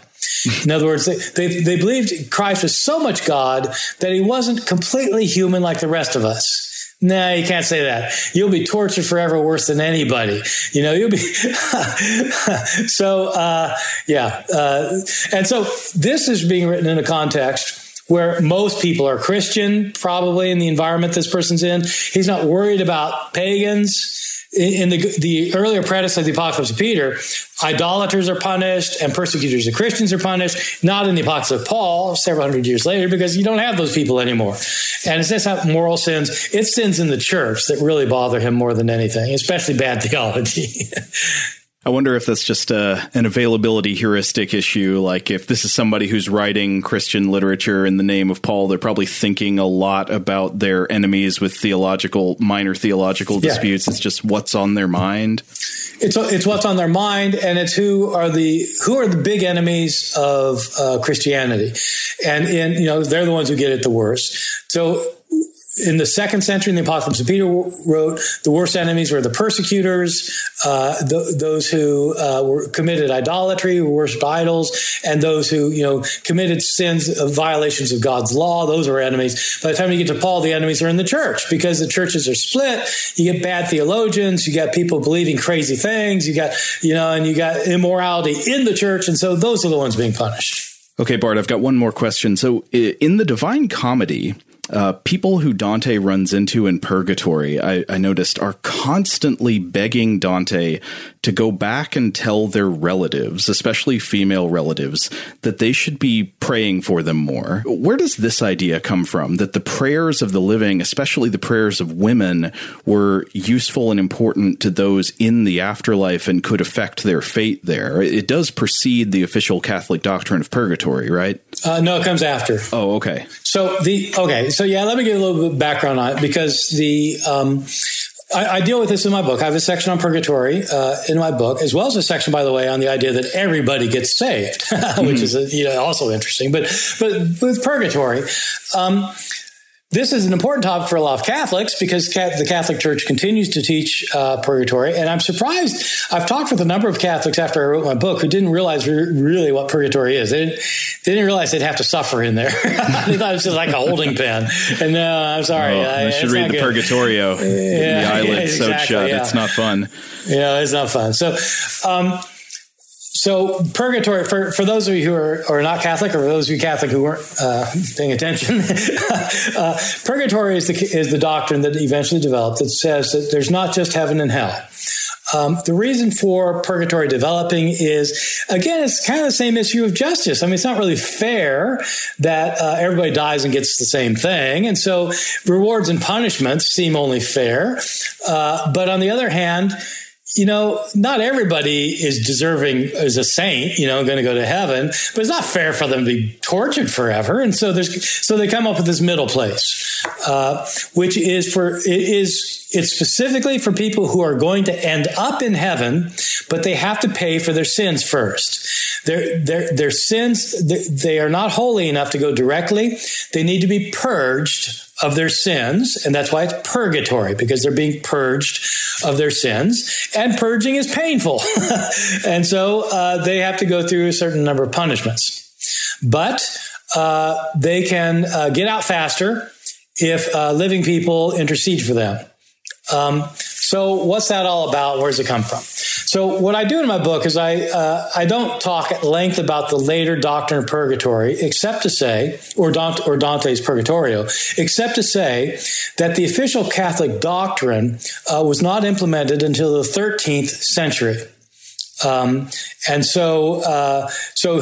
In other words, they, they, they believed Christ was so much God that he wasn't completely human like the rest of us. No, you can't say that. You'll be tortured forever worse than anybody. You know, you'll be. so, uh, yeah. Uh, and so this is being written in a context where most people are Christian, probably in the environment this person's in. He's not worried about pagans in the, the earlier predecessor of the Apocalypse of Peter, idolaters are punished and persecutors of Christians are punished, not in the Apocalypse of Paul several hundred years later, because you don't have those people anymore. And it's just not moral sins, it's sins in the church that really bother him more than anything, especially bad theology. I wonder if that's just a, uh, an availability heuristic issue. Like, if this is somebody who's writing Christian literature in the name of Paul, they're probably thinking a lot about their enemies with theological, minor theological yeah. disputes. It's just what's on their mind. It's it's what's on their mind, and it's who are the who are the big enemies of uh, Christianity, and in you know they're the ones who get it the worst. So in the second century, in the Apocalypse Peter wrote, the worst enemies were the persecutors, uh, th- those who uh, were committed idolatry, who worshipped idols, and those who you know committed sins violations of God's law. Those were enemies. By the time you get to Paul, the enemies are in the church because the churches are split. You get bad theologians, you got people believing crazy things, you got you know, and you got immorality in the church, and so those are the ones being punished. Okay, Bart, I've got one more question. So, in the Divine Comedy, uh, people who Dante runs into in purgatory, I, I, noticed, are constantly begging Dante to go back and tell their relatives, especially female relatives, that they should be praying for them more. Where does this idea come from? That the prayers of the living, especially the prayers of women, were useful and important to those in the afterlife and could affect their fate there. It does precede the official Catholic doctrine of purgatory, right? Uh, no, it comes after. Oh, okay. So the okay, so yeah, let me give a little bit of background on it because the um, I, I, deal with this in my book. I have a section on purgatory uh, in my book, as well as a section, by the way, on the idea that everybody gets saved, which mm-hmm. is you know also interesting. But but with purgatory. Um, this is an important topic for a lot of Catholics because the Catholic Church continues to teach uh, purgatory. And I'm surprised. I've talked with a number of Catholics after I wrote my book who didn't realize really what purgatory is. They didn't, they didn't realize they'd have to suffer in there. they thought it was just like a holding pen. And no, uh, I'm sorry. Oh, I, should read the good. Purgatorio. Yeah, the eyelids yeah, exactly, sewed shut. Yeah. It's not fun. Yeah, it's not fun. So, um, so purgatory for, for those of you who are, are not Catholic, or those of you Catholic who weren't uh, paying attention, uh, purgatory is the is the doctrine that eventually developed that says that there's not just heaven and hell. Um, the reason for purgatory developing is, again, it's kind of the same issue of justice. I mean, it's not really fair that uh, everybody dies and gets the same thing. And so rewards and punishments seem only fair. Uh, but on the other hand, you know, not everybody is deserving as a saint, you know, going to go to heaven, but it's not fair for them to be tortured forever. And so there's, so they come up with this middle place, uh, which is for, it is, it's specifically for people who are going to end up in heaven, but they have to pay for their sins first. Their, their, their sins, they are not holy enough to go directly. They need to be purged of their sins, and that's why it's purgatory, because they're being purged of their sins, and purging is painful. and so uh, they have to go through a certain number of punishments. But uh, they can uh, get out faster if uh, living people intercede for them. Um, so, what's that all about? Where does it come from? So, what I do in my book is I uh, I don't talk at length about the later doctrine of purgatory, except to say, or Dante, or Dante's Purgatorio, except to say that the official Catholic doctrine uh, was not implemented until the 13th century. Um, and so, uh, so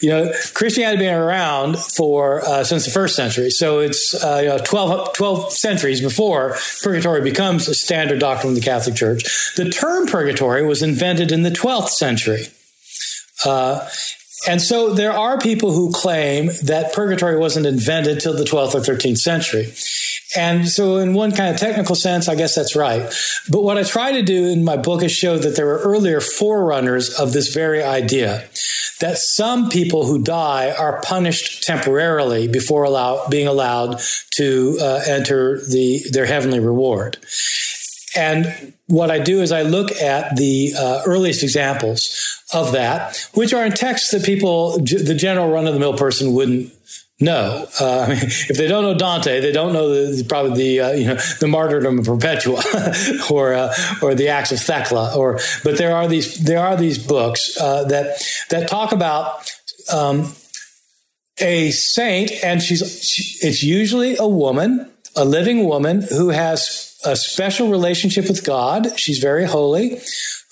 you know, Christianity been around for uh, since the first century. So it's uh, you know, 12, 12, centuries before purgatory becomes a standard doctrine of the Catholic Church. The term purgatory was invented in the 12th century. Uh, and so there are people who claim that purgatory wasn't invented till the 12th or 13th century. And so, in one kind of technical sense, I guess that's right. But what I try to do in my book is show that there were earlier forerunners of this very idea that some people who die are punished temporarily before allow, being allowed to uh, enter the, their heavenly reward. And what I do is I look at the uh, earliest examples of that, which are in texts that people, the general run of the mill person wouldn't no, uh, I mean, if they don't know Dante, they don't know the, probably the uh, you know the martyrdom of Perpetua, or uh, or the Acts of Thecla, or but there are these there are these books uh, that that talk about um, a saint, and she's she, it's usually a woman, a living woman who has a special relationship with God. She's very holy,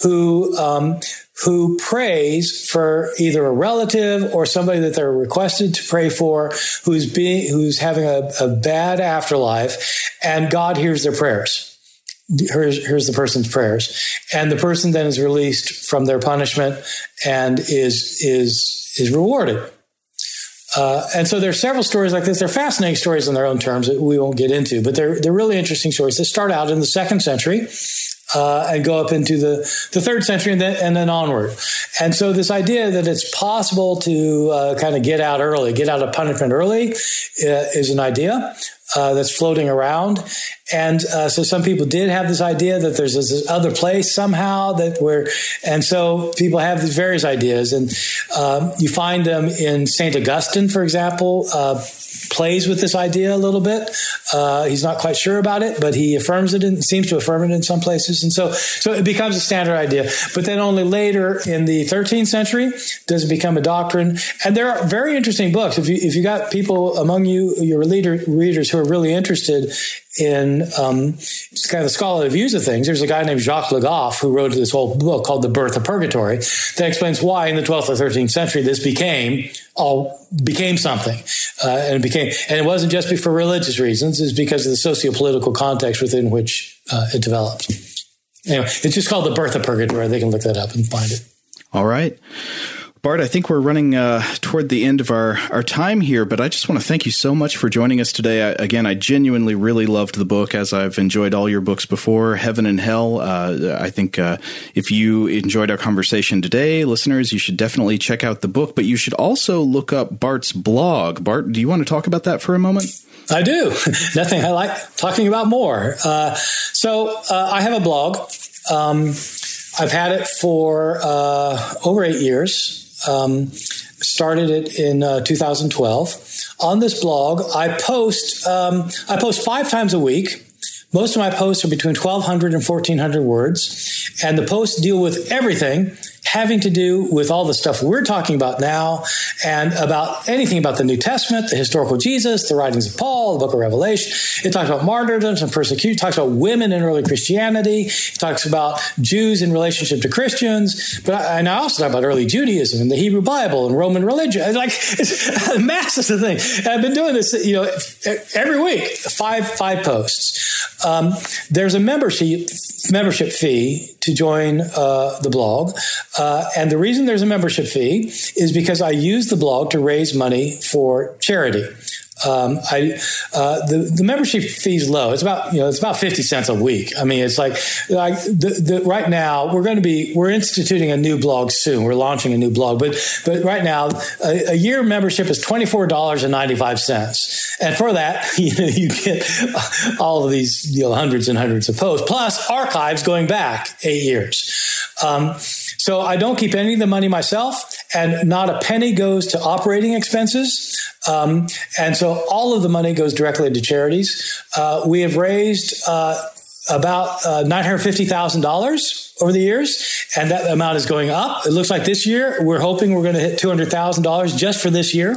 who um, who prays for either a relative or somebody that they're requested to pray for who's being who's having a, a bad afterlife and God hears their prayers. here's, here's the person's prayers. And the person then is released from their punishment and is, is, is rewarded. Uh, and so there are several stories like this. They're fascinating stories in their own terms that we won't get into, but they're, they're really interesting stories. They start out in the second century uh, and go up into the, the third century and then, and then onward. And so this idea that it's possible to uh, kind of get out early, get out of punishment early, uh, is an idea. Uh, that's floating around. And uh, so some people did have this idea that there's this other place somehow that where, and so people have these various ideas. And um, you find them in St. Augustine, for example, uh, plays with this idea a little bit. Uh, he's not quite sure about it, but he affirms it and seems to affirm it in some places. And so, so it becomes a standard idea. But then only later in the 13th century does it become a doctrine. And there are very interesting books. If you, if you got people among you, your leader, readers who are really interested in um, kind of the scholarly views of things. There's a guy named Jacques Le Goff who wrote this whole book called The Birth of Purgatory that explains why in the 12th or 13th century this became all became something, uh, and it became and it wasn't just for religious reasons. It's because of the socio-political context within which uh, it developed. Anyway, it's just called The Birth of Purgatory. They can look that up and find it. All right. Bart, I think we're running uh, toward the end of our, our time here, but I just want to thank you so much for joining us today. I, again, I genuinely really loved the book, as I've enjoyed all your books before, Heaven and Hell. Uh, I think uh, if you enjoyed our conversation today, listeners, you should definitely check out the book, but you should also look up Bart's blog. Bart, do you want to talk about that for a moment? I do. Nothing I like talking about more. Uh, so uh, I have a blog. Um, I've had it for uh, over eight years. Um, started it in uh, 2012. On this blog, I post um, I post five times a week. Most of my posts are between 1,200 and 1,400 words, and the posts deal with everything having to do with all the stuff we're talking about now and about anything about the New Testament, the historical Jesus, the writings of Paul, the book of Revelation. It talks about martyrdoms and persecution. It talks about women in early Christianity. It talks about Jews in relationship to Christians. But I, and I also talk about early Judaism and the Hebrew Bible and Roman religion. It's like it's a massive thing. I've been doing this, you know, every week, five, five posts. Um, there's a membership membership fee to join uh, the blog. Uh, and the reason there's a membership fee is because I use the blog to raise money for charity. Um, I uh, the the membership fee is low. It's about you know it's about fifty cents a week. I mean, it's like like the, the, right now we're going to be we're instituting a new blog soon. We're launching a new blog, but but right now a, a year membership is twenty four dollars and ninety five cents, and for that you know, you get all of these you know hundreds and hundreds of posts plus archives going back eight years. Um, so I don't keep any of the money myself, and not a penny goes to operating expenses. Um, and so all of the money goes directly to charities. Uh, we have raised uh, about uh, $950,000 over the years, and that amount is going up. It looks like this year we're hoping we're going to hit two hundred thousand dollars just for this year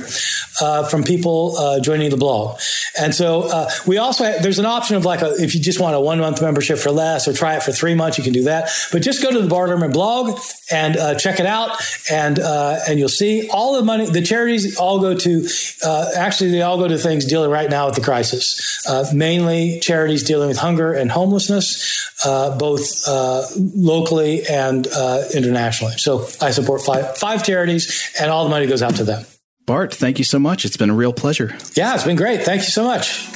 uh, from people uh, joining the blog. And so uh, we also have, there's an option of like a, if you just want a one month membership for less or try it for three months, you can do that. But just go to the Bart blog and uh, check it out, and uh, and you'll see all the money. The charities all go to uh, actually they all go to things dealing right now with the crisis, mainly charities dealing with hunger and homelessness, both locally and uh, internationally. So I support five five charities, and all the money goes out to them. Bart, thank you so much. It's been a real pleasure. Yeah, it's been great. Thank you so much.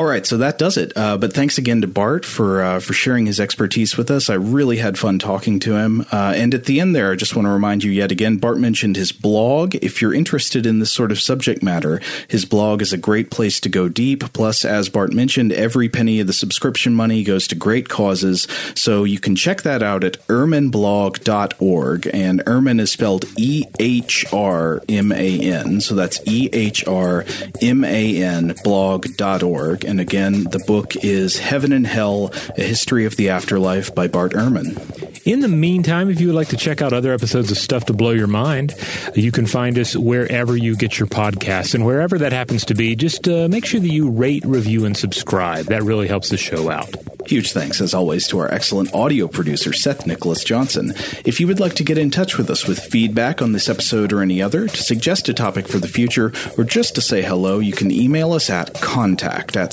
All right, so that does it. Uh, but thanks again to Bart for uh, for sharing his expertise with us. I really had fun talking to him. Uh, and at the end there, I just want to remind you yet again. Bart mentioned his blog. If you're interested in this sort of subject matter, his blog is a great place to go deep. Plus, as Bart mentioned, every penny of the subscription money goes to great causes. So you can check that out at ehrmanblog.org. And Ehrman is spelled E H R M A N. So that's E H R M A N blog.org. And again, the book is Heaven and Hell A History of the Afterlife by Bart Ehrman. In the meantime, if you would like to check out other episodes of Stuff to Blow Your Mind, you can find us wherever you get your podcasts. And wherever that happens to be, just uh, make sure that you rate, review, and subscribe. That really helps the show out. Huge thanks, as always, to our excellent audio producer, Seth Nicholas Johnson. If you would like to get in touch with us with feedback on this episode or any other, to suggest a topic for the future, or just to say hello, you can email us at contact at